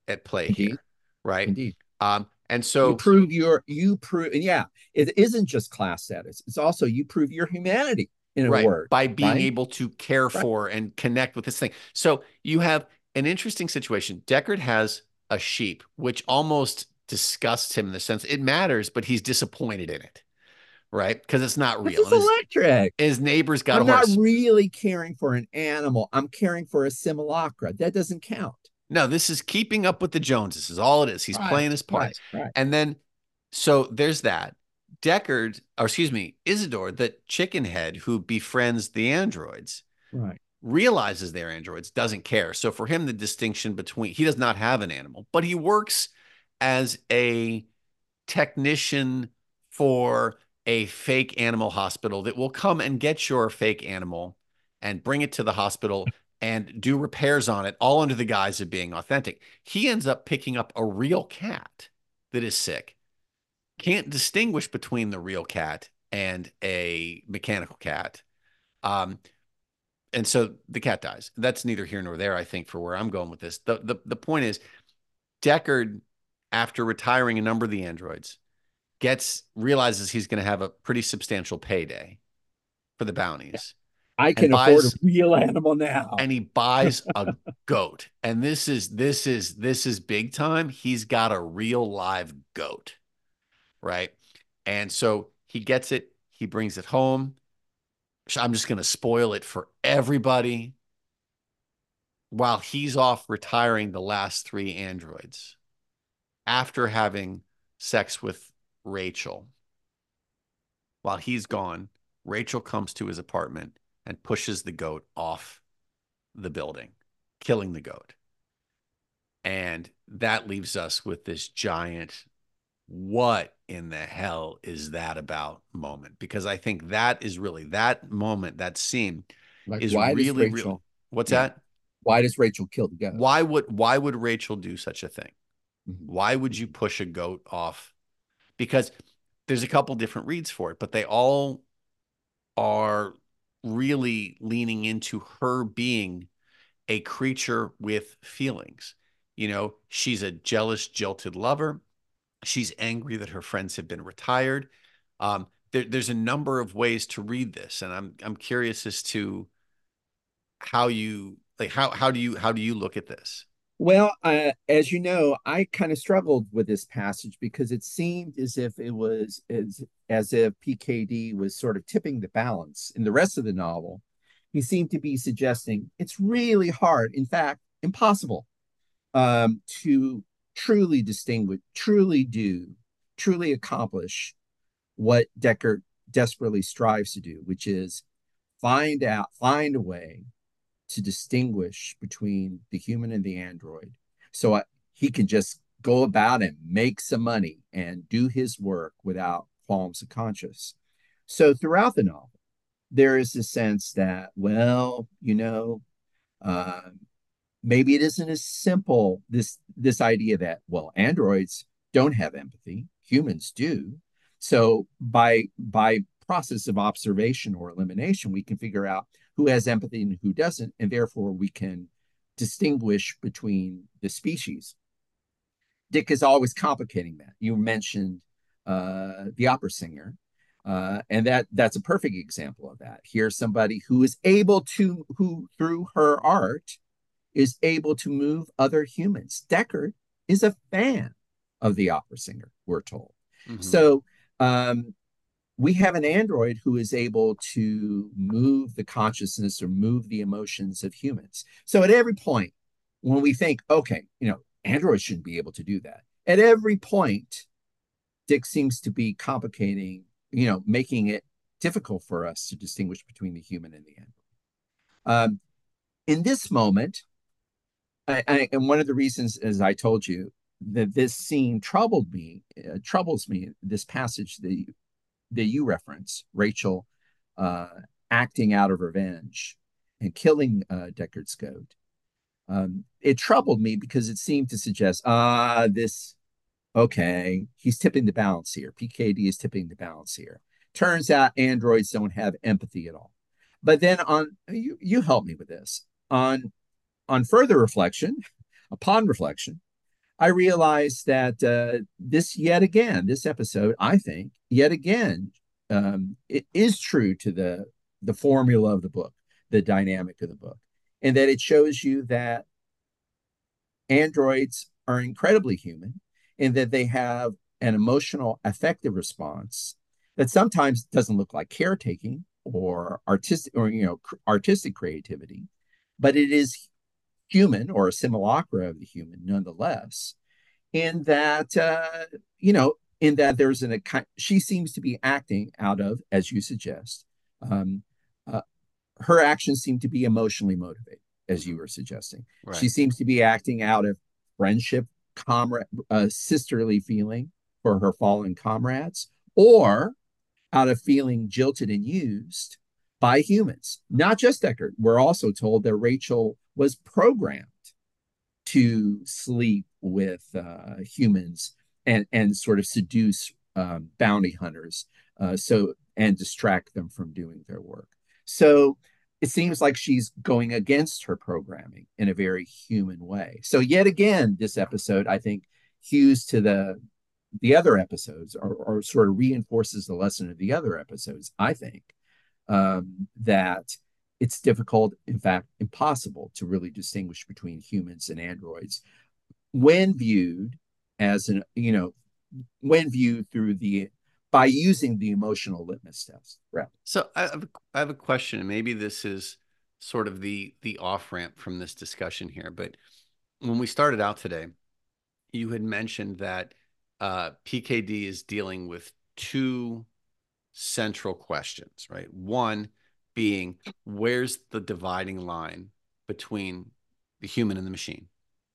at play Indeed. here, right? Indeed. Um, and so you prove your you prove yeah, it isn't just class status. It's also you prove your humanity in a right, word by being right? able to care right. for and connect with this thing. So you have an interesting situation. Deckard has a sheep, which almost disgusts him in the sense it matters, but he's disappointed in it. Right, because it's not real. It's electric. His, neighbor's got I'm a horse. not really caring for an animal. I'm caring for a simulacra. That doesn't count. No, this is keeping up with the Joneses. Is all it is. He's right, playing his part. Right, right. And then, so there's that. Deckard, or excuse me, Isidore, the chicken head who befriends the androids, right, realizes they're androids, doesn't care. So for him, the distinction between he does not have an animal, but he works as a technician for a fake animal hospital that will come and get your fake animal and bring it to the hospital and do repairs on it, all under the guise of being authentic. He ends up picking up a real cat that is sick. Can't distinguish between the real cat and a mechanical cat. Um, and so the cat dies. That's neither here nor there, I think, for where I'm going with this. The the, the point is Deckard after retiring a number of the androids, gets realizes he's going to have a pretty substantial payday for the bounties. I can afford a real animal now. And he buys a goat. And this is this is this is big time. He's got a real live goat. Right? And so he gets it, he brings it home. I'm just going to spoil it for everybody while he's off retiring the last 3 androids after having sex with Rachel. While he's gone, Rachel comes to his apartment and pushes the goat off the building, killing the goat. And that leaves us with this giant, what in the hell is that about moment? Because I think that is really that moment, that scene like, is really, Rachel, real. What's yeah. that? Why does Rachel kill the goat? Why would why would Rachel do such a thing? Mm-hmm. Why would you push a goat off? Because there's a couple different reads for it, but they all are really leaning into her being a creature with feelings. You know, she's a jealous, jilted lover. She's angry that her friends have been retired. Um, there, there's a number of ways to read this, and I'm I'm curious as to how you like how how do you how do you look at this? Well, uh, as you know, I kind of struggled with this passage because it seemed as if it was as, as if PKD was sort of tipping the balance. In the rest of the novel, he seemed to be suggesting it's really hard, in fact, impossible, um, to truly distinguish, truly do, truly accomplish what Deckard desperately strives to do, which is find out, find a way to distinguish between the human and the android. So I, he can just go about and make some money and do his work without qualms of conscience. So throughout the novel, there is a sense that, well, you know, uh, maybe it isn't as simple this this idea that well, androids don't have empathy, humans do. So by by process of observation or elimination, we can figure out who has empathy and who doesn't, and therefore we can distinguish between the species. Dick is always complicating that. You mentioned uh, the opera singer, uh, and that that's a perfect example of that. Here's somebody who is able to, who through her art, is able to move other humans. Deckard is a fan of the opera singer. We're told. Mm-hmm. So um, we have an android who is able to move the consciousness or move the emotions of humans. So at every point, when we think, okay, you know, androids shouldn't be able to do that, at every point, Dick seems to be complicating, you know, making it difficult for us to distinguish between the human and the android. Um, in this moment, I, I, and one of the reasons, as I told you, that this scene troubled me, uh, troubles me, this passage that that you reference, Rachel uh, acting out of revenge and killing uh, Deckard's goat, um, it troubled me because it seemed to suggest, ah, this, okay, he's tipping the balance here. PKD is tipping the balance here. Turns out androids don't have empathy at all. But then on, you, you help me with this. On, on further reflection, upon reflection, I realized that uh, this yet again, this episode, I think, yet again, um, it is true to the the formula of the book, the dynamic of the book, and that it shows you that androids are incredibly human, and that they have an emotional affective response that sometimes doesn't look like caretaking or artistic or you know artistic creativity, but it is human or a simulacra of the human nonetheless in that uh, you know in that there's an she seems to be acting out of as you suggest um, uh, her actions seem to be emotionally motivated as you were suggesting right. she seems to be acting out of friendship comrade uh, sisterly feeling for her fallen comrades or out of feeling jilted and used by humans not just Deckard we're also told that Rachel was programmed to sleep with uh, humans and and sort of seduce um, bounty hunters uh, so and distract them from doing their work. So it seems like she's going against her programming in a very human way. So yet again, this episode I think hews to the the other episodes or, or sort of reinforces the lesson of the other episodes. I think um, that it's difficult, in fact, impossible to really distinguish between humans and androids when viewed as an, you know, when viewed through the by using the emotional litmus test. Right. So I have, a, I have a question, and maybe this is sort of the the off ramp from this discussion here. But when we started out today, you had mentioned that uh, PKD is dealing with two central questions, right? One, being where's the dividing line between the human and the machine?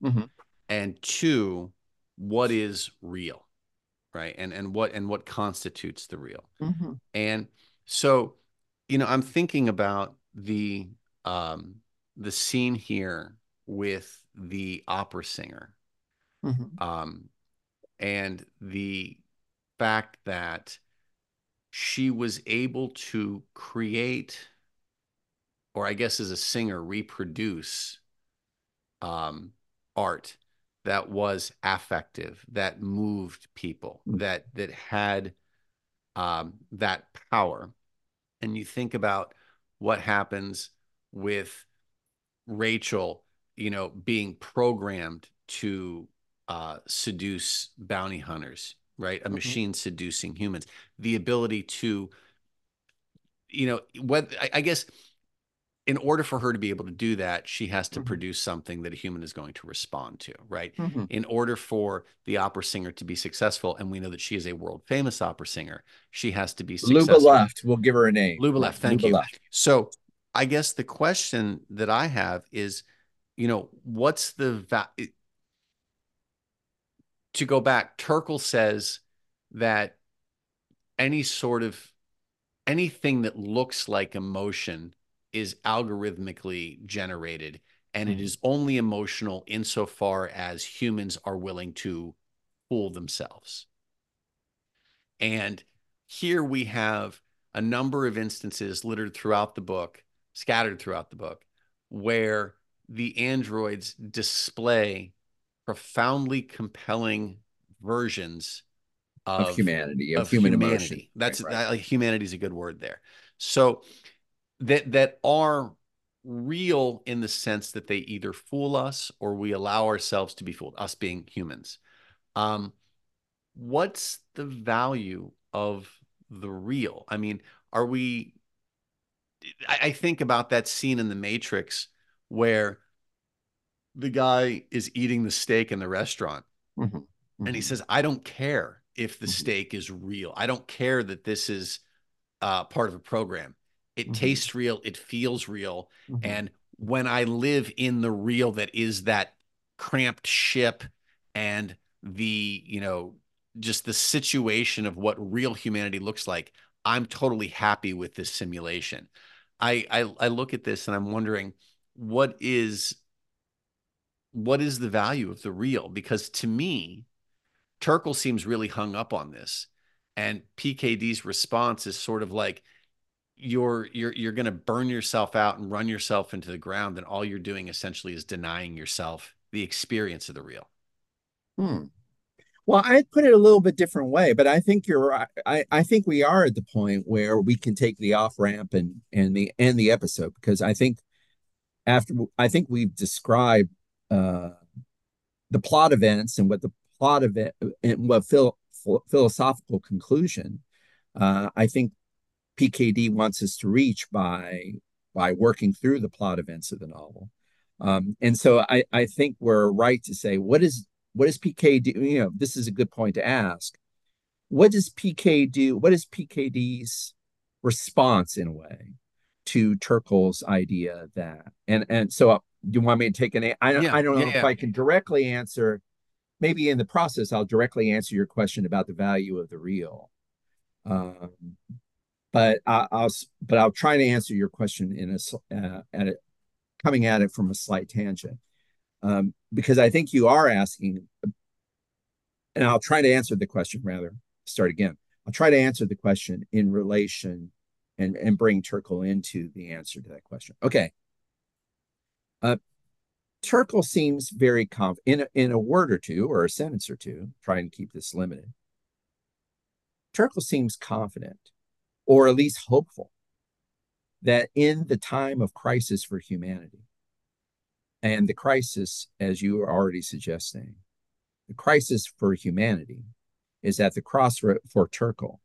Mm-hmm. And two, what is real? Right. And and what and what constitutes the real. Mm-hmm. And so, you know, I'm thinking about the um the scene here with the opera singer. Mm-hmm. Um and the fact that she was able to create, or I guess as a singer, reproduce um, art that was affective, that moved people, mm. that that had um, that power. And you think about what happens with Rachel, you know, being programmed to uh, seduce bounty hunters right? A mm-hmm. machine seducing humans. The ability to, you know, what I, I, guess in order for her to be able to do that, she has to mm-hmm. produce something that a human is going to respond to, right? Mm-hmm. In order for the opera singer to be successful, and we know that she is a world famous opera singer, she has to be successful. Luba Luft. We'll give her a name. Luba Luft. Thank Luba you. Luft. So I guess the question that I have is, you know, what's the value? To go back, Turkle says that any sort of anything that looks like emotion is algorithmically generated and mm-hmm. it is only emotional insofar as humans are willing to fool themselves. And here we have a number of instances littered throughout the book, scattered throughout the book, where the androids display profoundly compelling versions of, of humanity, of, of human humanity. emotion. That's right, right. That, like humanity is a good word there. So that that are real in the sense that they either fool us or we allow ourselves to be fooled. Us being humans. Um, what's the value of the real? I mean, are we? I, I think about that scene in The Matrix where the guy is eating the steak in the restaurant. Mm-hmm. Mm-hmm. And he mm-hmm. says, I don't care if the mm-hmm. steak is real. I don't care that this is uh, part of a program. It mm-hmm. tastes real. It feels real. And when I live in the real that is that cramped ship and the, you know, just the situation of what real humanity looks like, I'm totally happy with this simulation. I, I, I look at this and I'm wondering what is what is the value of the real? Because to me, Turkle seems really hung up on this. And PKD's response is sort of like, you're you're you're going to burn yourself out and run yourself into the ground and all you're doing essentially is denying yourself the experience of the real hmm. well i put it a little bit different way but i think you're right I, I think we are at the point where we can take the off ramp and and the end the episode because i think after i think we've described uh the plot events and what the plot it and what phil, philosophical conclusion uh, I think PKD wants us to reach by by working through the plot events of the novel. Um, and so I, I think we're right to say what is what does PK do? You know, this is a good point to ask. What does PK do? What is PKD's response in a way to Turkle's idea that and and so you want me to take an? I don't yeah, I don't know yeah, if yeah. I can directly answer maybe in the process, I'll directly answer your question about the value of the real. Um, but I, will but I'll try to answer your question in a uh, at it coming at it from a slight tangent um, because I think you are asking, and I'll try to answer the question rather. Start again. I'll try to answer the question in relation and and bring Turkle into the answer to that question. Okay. Uh, Turkle seems very confident in a, in a word or two or a sentence or two, try and keep this limited. Turkle seems confident, or at least hopeful, that in the time of crisis for humanity, and the crisis, as you are already suggesting, the crisis for humanity is at the crossroad for Turkle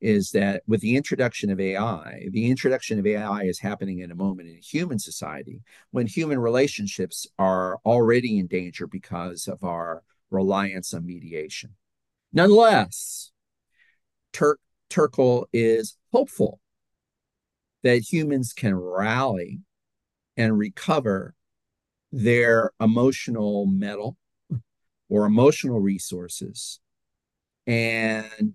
is that with the introduction of AI, the introduction of AI is happening in a moment in human society when human relationships are already in danger because of our reliance on mediation. Nonetheless, Tur- Turkle is hopeful that humans can rally and recover their emotional mettle or emotional resources. And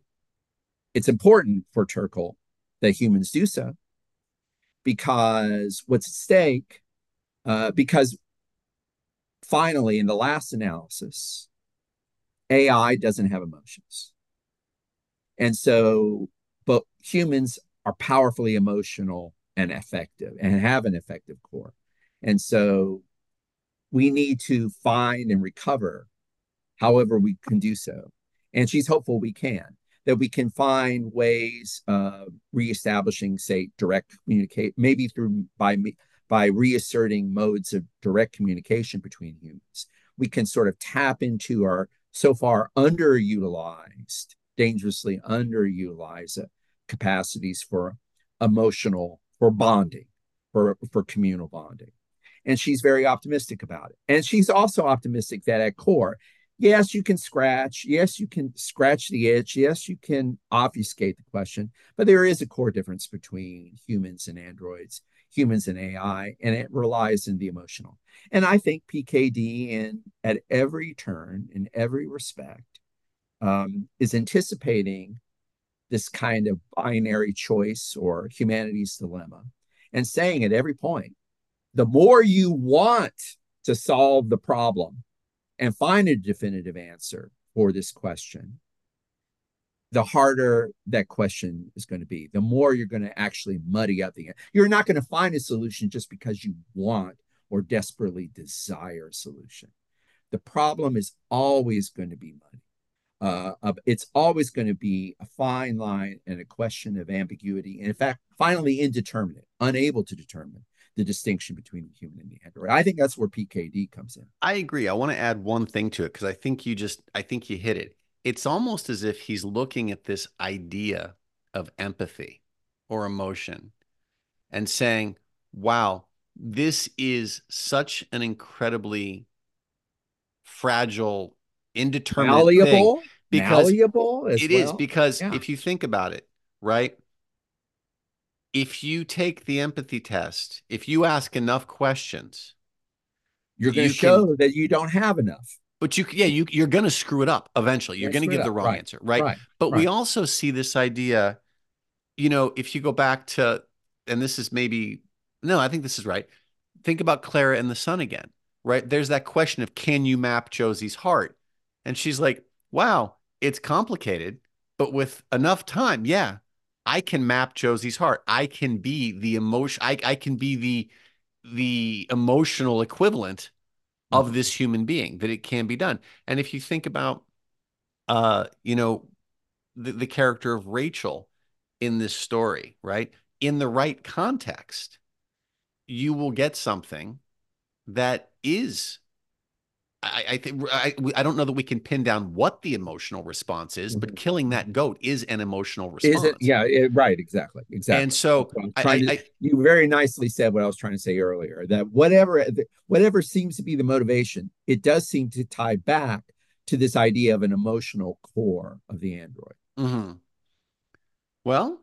it's important for Turkle that humans do so because what's at stake, uh, because finally, in the last analysis, AI doesn't have emotions. And so, but humans are powerfully emotional and effective and have an effective core. And so we need to find and recover however we can do so. And she's hopeful we can, that we can find ways of reestablishing, say, direct communicate, maybe through by by reasserting modes of direct communication between humans. We can sort of tap into our so far underutilized, dangerously underutilized capacities for emotional, for bonding, for, for communal bonding. And she's very optimistic about it. And she's also optimistic that at core, yes, you can scratch. Yes, you can scratch the itch. Yes, you can obfuscate the question. But there is a core difference between humans and androids, humans and AI, and it relies in the emotional. And I think PKD, in at every turn, in every respect, um, is anticipating this kind of binary choice or humanity's dilemma and saying at every point the more you want to solve the problem and find a definitive answer for this question, the harder that question is going to be, the more you're going to actually muddy up the. You're not going to find a solution just because you want or desperately desire a solution. The problem is always going to be muddy. Uh, it's always going to be a fine line and a question of ambiguity, and in fact, finally indeterminate, unable to determine the distinction between the human and the android. I think that's where PKD comes in. I agree. I want to add one thing to it because I think you just, I think you hit it. It's almost as if he's looking at this idea of empathy or emotion and saying, wow, this is such an incredibly fragile, indeterminate malleable, thing because malleable it well. is because yeah. if you think about it, right? If you take the empathy test, if you ask enough questions, you're going to you show can, that you don't have enough. But you, yeah, you you're going to screw it up eventually. You're going to give the wrong right. answer, right? right. But right. we also see this idea, you know, if you go back to, and this is maybe no, I think this is right. Think about Klara and the sun again, right? There's that question of can you map Josie's heart? And she's like, wow, it's complicated, but with enough time, yeah, I can map Josie's heart. I can be the emotion. I, I can be the the emotional equivalent of this human being that it can be done. And if you think about, uh, you know, the, the character of Rachel in this story, right? In the right context, you will get something that is I, I think I, I don't know that we can pin down what the emotional response is, but mm-hmm. killing that goat is an emotional response. Is it? Yeah, it, right. Exactly. Exactly. And so I, to, you very nicely said what I was trying to say earlier. That whatever whatever seems to be the motivation, it does seem to tie back to this idea of an emotional core of the android. Mm-hmm. Well,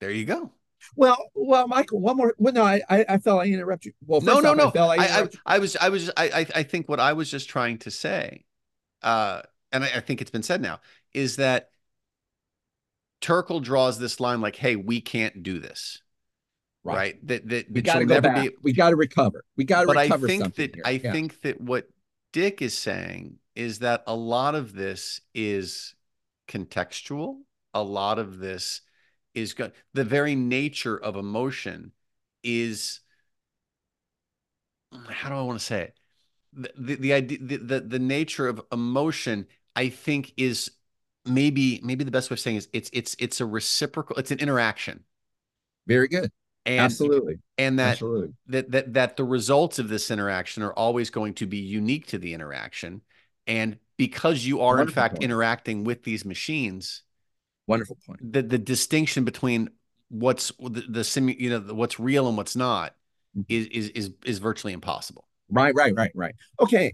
there you go. Well, well, Michael, one more. Well, no, I, I, I felt I interrupted you. Well, no, no, no. I, I, I, I, was, I was, I, I think what I was just trying to say, uh, and I, I think it's been said now, is that Turkle draws this line like, "Hey, we can't do this." Right. right? That that, we got to go back. Be, we got to recover. We got to recover. I think that here. I yeah. think that what Dick is saying is that a lot of this is contextual. A lot of this is good. The very nature of emotion is how do I want to say it? The, the, the idea, the, the, the nature of emotion, I think is maybe, maybe the best way of saying is it's, it's, it's a reciprocal, it's an interaction. Very good. And, Absolutely. And that, Absolutely. that, that, that the results of this interaction are always going to be unique to the interaction. And because you are, in fact, point. interacting with these machines, Wonderful point. The the distinction between what's the, the sim, you know, the, what's real and what's not mm-hmm. is is is is virtually impossible. Right, right, right, right. Okay.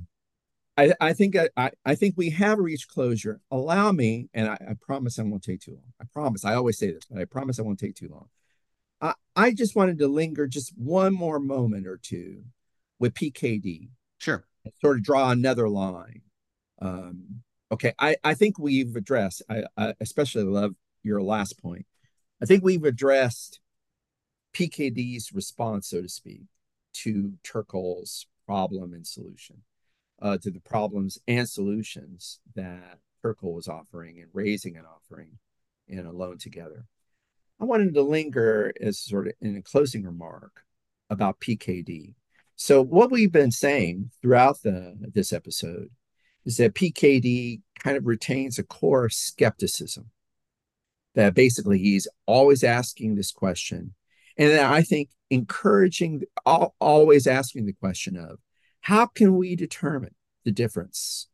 I, I think I, I think we have reached closure. Allow me, and I, I promise I won't take too long. I promise. I always say this, but I promise I won't take too long. I, I just wanted to linger just one more moment or two with PKD. Sure. Sort of draw another line. Um, okay, I, I think we've addressed, I, I especially love your last point. I think we've addressed PKD's response, so to speak, to Turkle's problem and solution, uh, to the problems and solutions that Turkle was offering and raising and offering in Alone Together. I wanted to linger as sort of in a closing remark about PKD. So what we've been saying throughout the this episode is that PKD kind of retains a core skepticism. That basically he's always asking this question, and then I think encouraging, always asking the question of how can we determine the difference?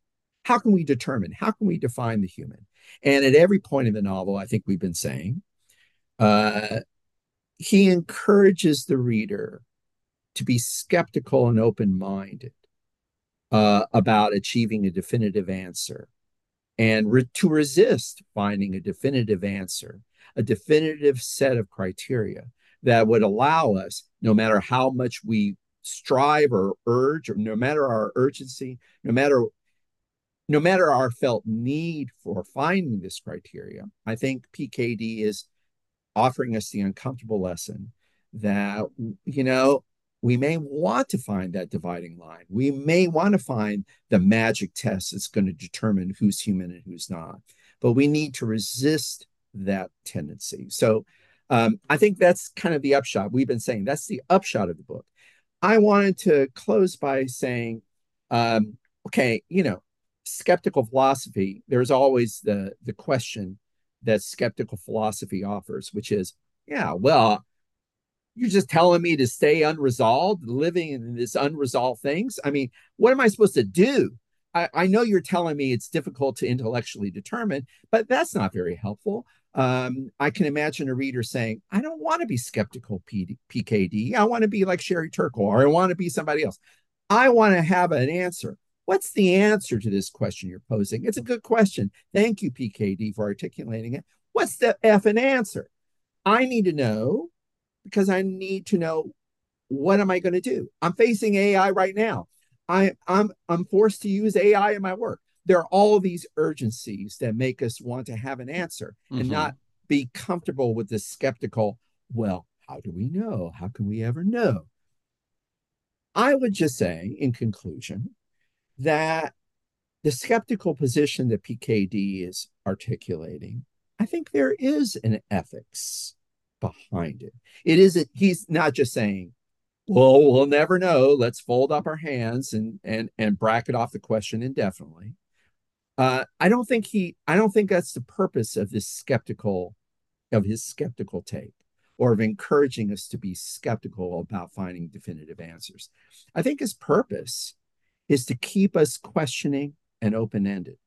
How can we determine? How can we define the human? And at every point in the novel, I think we've been saying uh, he encourages the reader to be skeptical and open minded uh, about achieving a definitive answer and re- to resist finding a definitive answer, a definitive set of criteria that would allow us, no matter how much we strive or urge, or no matter our urgency, no matter no matter our felt need for finding this criteria, I think PKD is offering us the uncomfortable lesson that, you know, we may want to find that dividing line. We may want to find the magic test that's going to determine who's human and who's not. But we need to resist that tendency. So um, I think that's kind of the upshot. We've been saying that's the upshot of the book. I wanted to close by saying, um, okay, you know, skeptical philosophy, there's always the the question that skeptical philosophy offers, which is, yeah, well, you're just telling me to stay unresolved, living in this unresolved things. I mean, what am I supposed to do? I, I know you're telling me it's difficult to intellectually determine, but that's not very helpful. Um, I can imagine a reader saying, I don't want to be skeptical PKD. I want to be like Sherry Turkle or I want to be somebody else. I want to have an answer. What's the answer to this question you're posing? It's a good question. Thank you, PKD, for articulating it. What's the F and answer? I need to know because I need to know what am I going to do? I'm facing AI right now. I, I'm I'm forced to use AI in my work. There are all these urgencies that make us want to have an answer mm-hmm. and not be comfortable with the skeptical, well, how do we know? How can we ever know? I would just say, in conclusion, that the skeptical position that PKD is articulating, I think there is an ethics behind it. It isn't, he's not just saying, well, we'll never know. Let's fold up our hands and and and bracket off the question indefinitely. Uh, I don't think he I don't think that's the purpose of this skeptical of his skeptical take or of encouraging us to be skeptical about finding definitive answers. I think his purpose is to keep us questioning and open ended.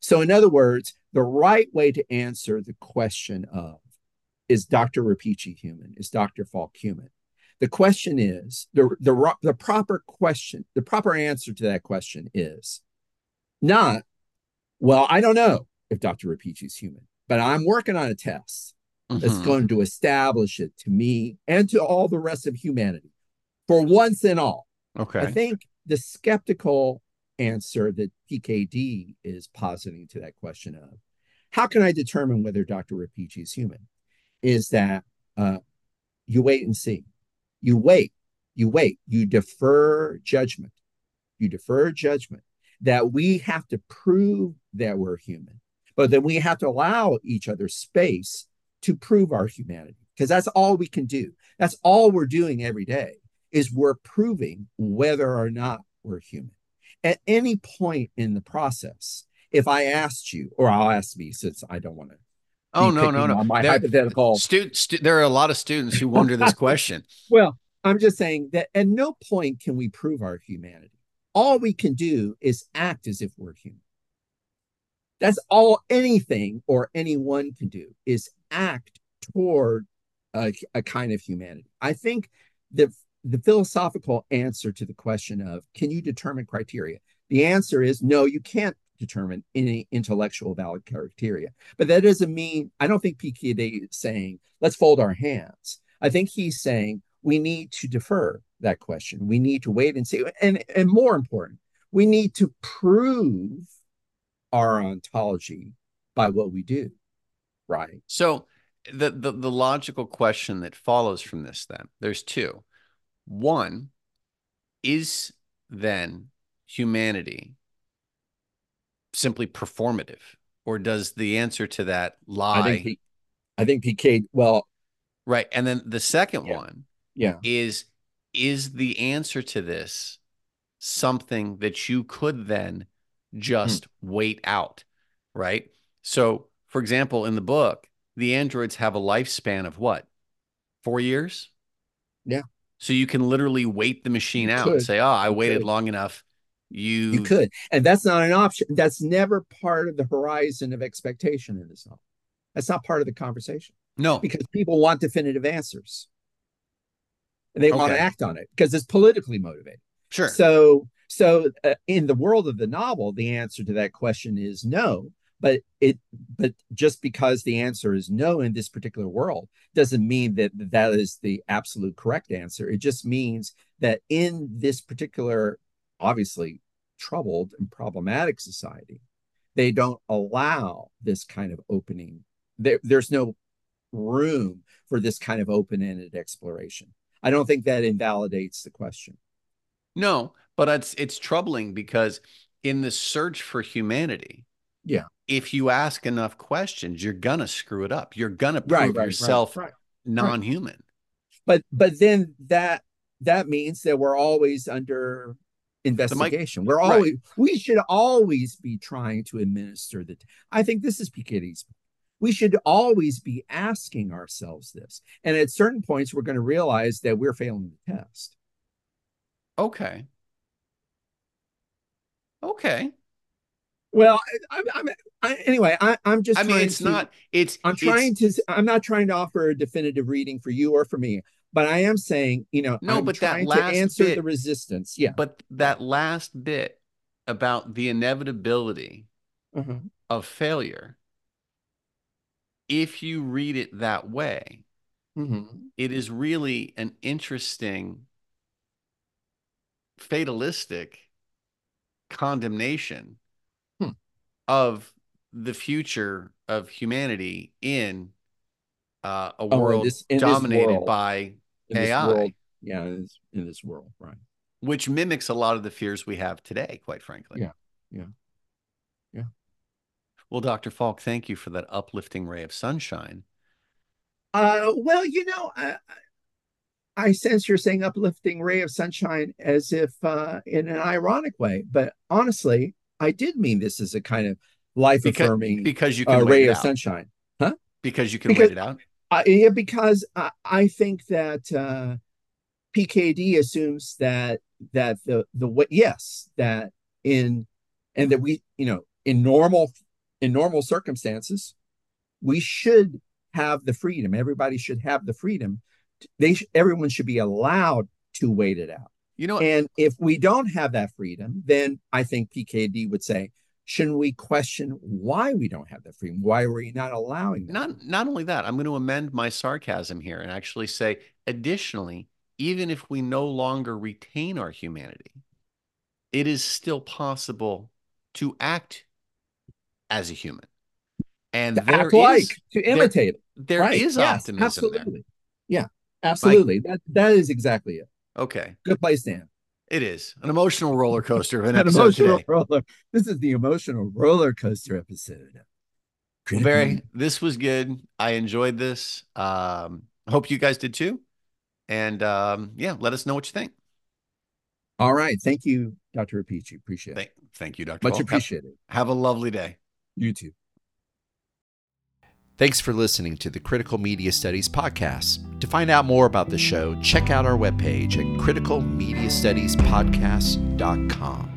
So, in other words, the right way to answer the question of is Dr. Repici human? Is Dr. Falk human? The question is the, the, the proper question, the proper answer to that question is not, well, I don't know if Dr. Repici is human, but I'm working on a test mm-hmm. that's going to establish it to me and to all the rest of humanity for once and all. Okay. I think the skeptical answer that PKD is positing to that question of how can I determine whether Dr. Repici is human is that uh, you wait and see. You wait, you wait, you defer judgment. You defer judgment that we have to prove that we're human, but then we have to allow each other space to prove our humanity because that's all we can do. That's all we're doing every day is we're proving whether or not we're human. At any point in the process, if I asked you, or I'll ask me since I don't want to. Oh no, no, no! My there, hypothetical. Students, stu- there are a lot of students who wonder this question. well, I'm just saying that at no point can we prove our humanity. All we can do is act as if we're human. That's all anything or anyone can do is act toward a, a kind of humanity. I think the the philosophical answer to the question of can you determine criteria? The answer is no, you can't determine any intellectual valid criteria. But that doesn't mean I don't think PKD is saying let's fold our hands. I think he's saying we need to defer that question. We need to wait and see. And, and more important, we need to prove our ontology by what we do. Right. So the, the the logical question that follows from this then, there's two. One, is then humanity simply performative? Or does the answer to that lie? I think, P- I think PK, well, right. And then the second yeah. one yeah. is is the answer to this something that you could then just hmm. wait out, right? So, for example, in the book, the androids have a lifespan of what? Four years? Yeah. So you can literally wait the machine you out could. and say, "Oh, I you waited could. long enough." You you could, and that's not an option. That's never part of the horizon of expectation in this novel. That's not part of the conversation. No, because people want definitive answers and they okay. want to act on it because it's politically motivated. Sure. So, so uh, in the world of the novel, the answer to that question is no. But it, but just because the answer is no in this particular world doesn't mean that that is the absolute correct answer. It just means that in this particular, obviously troubled and problematic society, they don't allow this kind of opening. There, there's no room for this kind of open-ended exploration. I don't think that invalidates the question. No, but it's it's troubling because in the search for humanity, yeah, if you ask enough questions, you're gonna screw it up. You're gonna prove right, right, yourself right, non-human. But but then that that means that we're always under investigation. We're always we should always be trying to administer the. I think this is PKD's we should always be asking ourselves this. And at certain points, we're going to realize that we're failing the test. Okay. Okay. Well, I'm, I, am I, anyway. I, am just. I mean, it's to, not. It's. I'm trying it's, to. I'm not trying to offer a definitive reading for you or for me, but I am saying, you know, no. I'm but trying that last to answer bit, the resistance. Yeah. But that last bit about the inevitability uh-huh. of failure if you read it that way, mm-hmm. it is really an interesting fatalistic condemnation hmm. of the future of humanity in uh, a oh, world in this, in dominated world. by in AI. World, yeah, in this, in this world, right. Which mimics a lot of the fears we have today, quite frankly. Yeah, yeah. Yeah. Well, Dr. Falk, thank you for that uplifting ray of sunshine. Uh, well, you know, I, I sense you're saying uplifting ray of sunshine as if uh, in an ironic way, but honestly, I did mean this as a kind of life affirming because, because, you can uh, ray of sunshine, huh? Because you can because, wait it out. Uh, yeah, because I, I think that uh, PKD assumes that that the the way yes that in and that we you know in normal in normal circumstances, we should have the freedom. Everybody should have the freedom. They sh- everyone should be allowed to wait it out. You know, and if we don't have that freedom, then I think PKD would say, shouldn't we question why we don't have that freedom? Why are we not allowing that? Not not only that, I'm going to amend my sarcasm here and actually say, additionally, even if we no longer retain our humanity, it is still possible to act as a human. And to there act like to imitate there, there right. is yes, optimism absolutely. There. Yeah, absolutely. That that is exactly it. Okay. Good place, Dan. It is an emotional roller coaster of an, an emotional today. roller. This is the emotional roller coaster episode. Well, Barry, this was good. I enjoyed this. Um, hope you guys did too. And um, yeah, let us know what you think. All right. Thank you, Dr. Repici. Appreciate it. Thank, thank you, Dr. Much appreciated. Have, have a lovely day. You too. Thanks for listening to the Critical Media Studies podcast. To find out more about the show, check out our webpage at criticalmediastudiespodcast.com.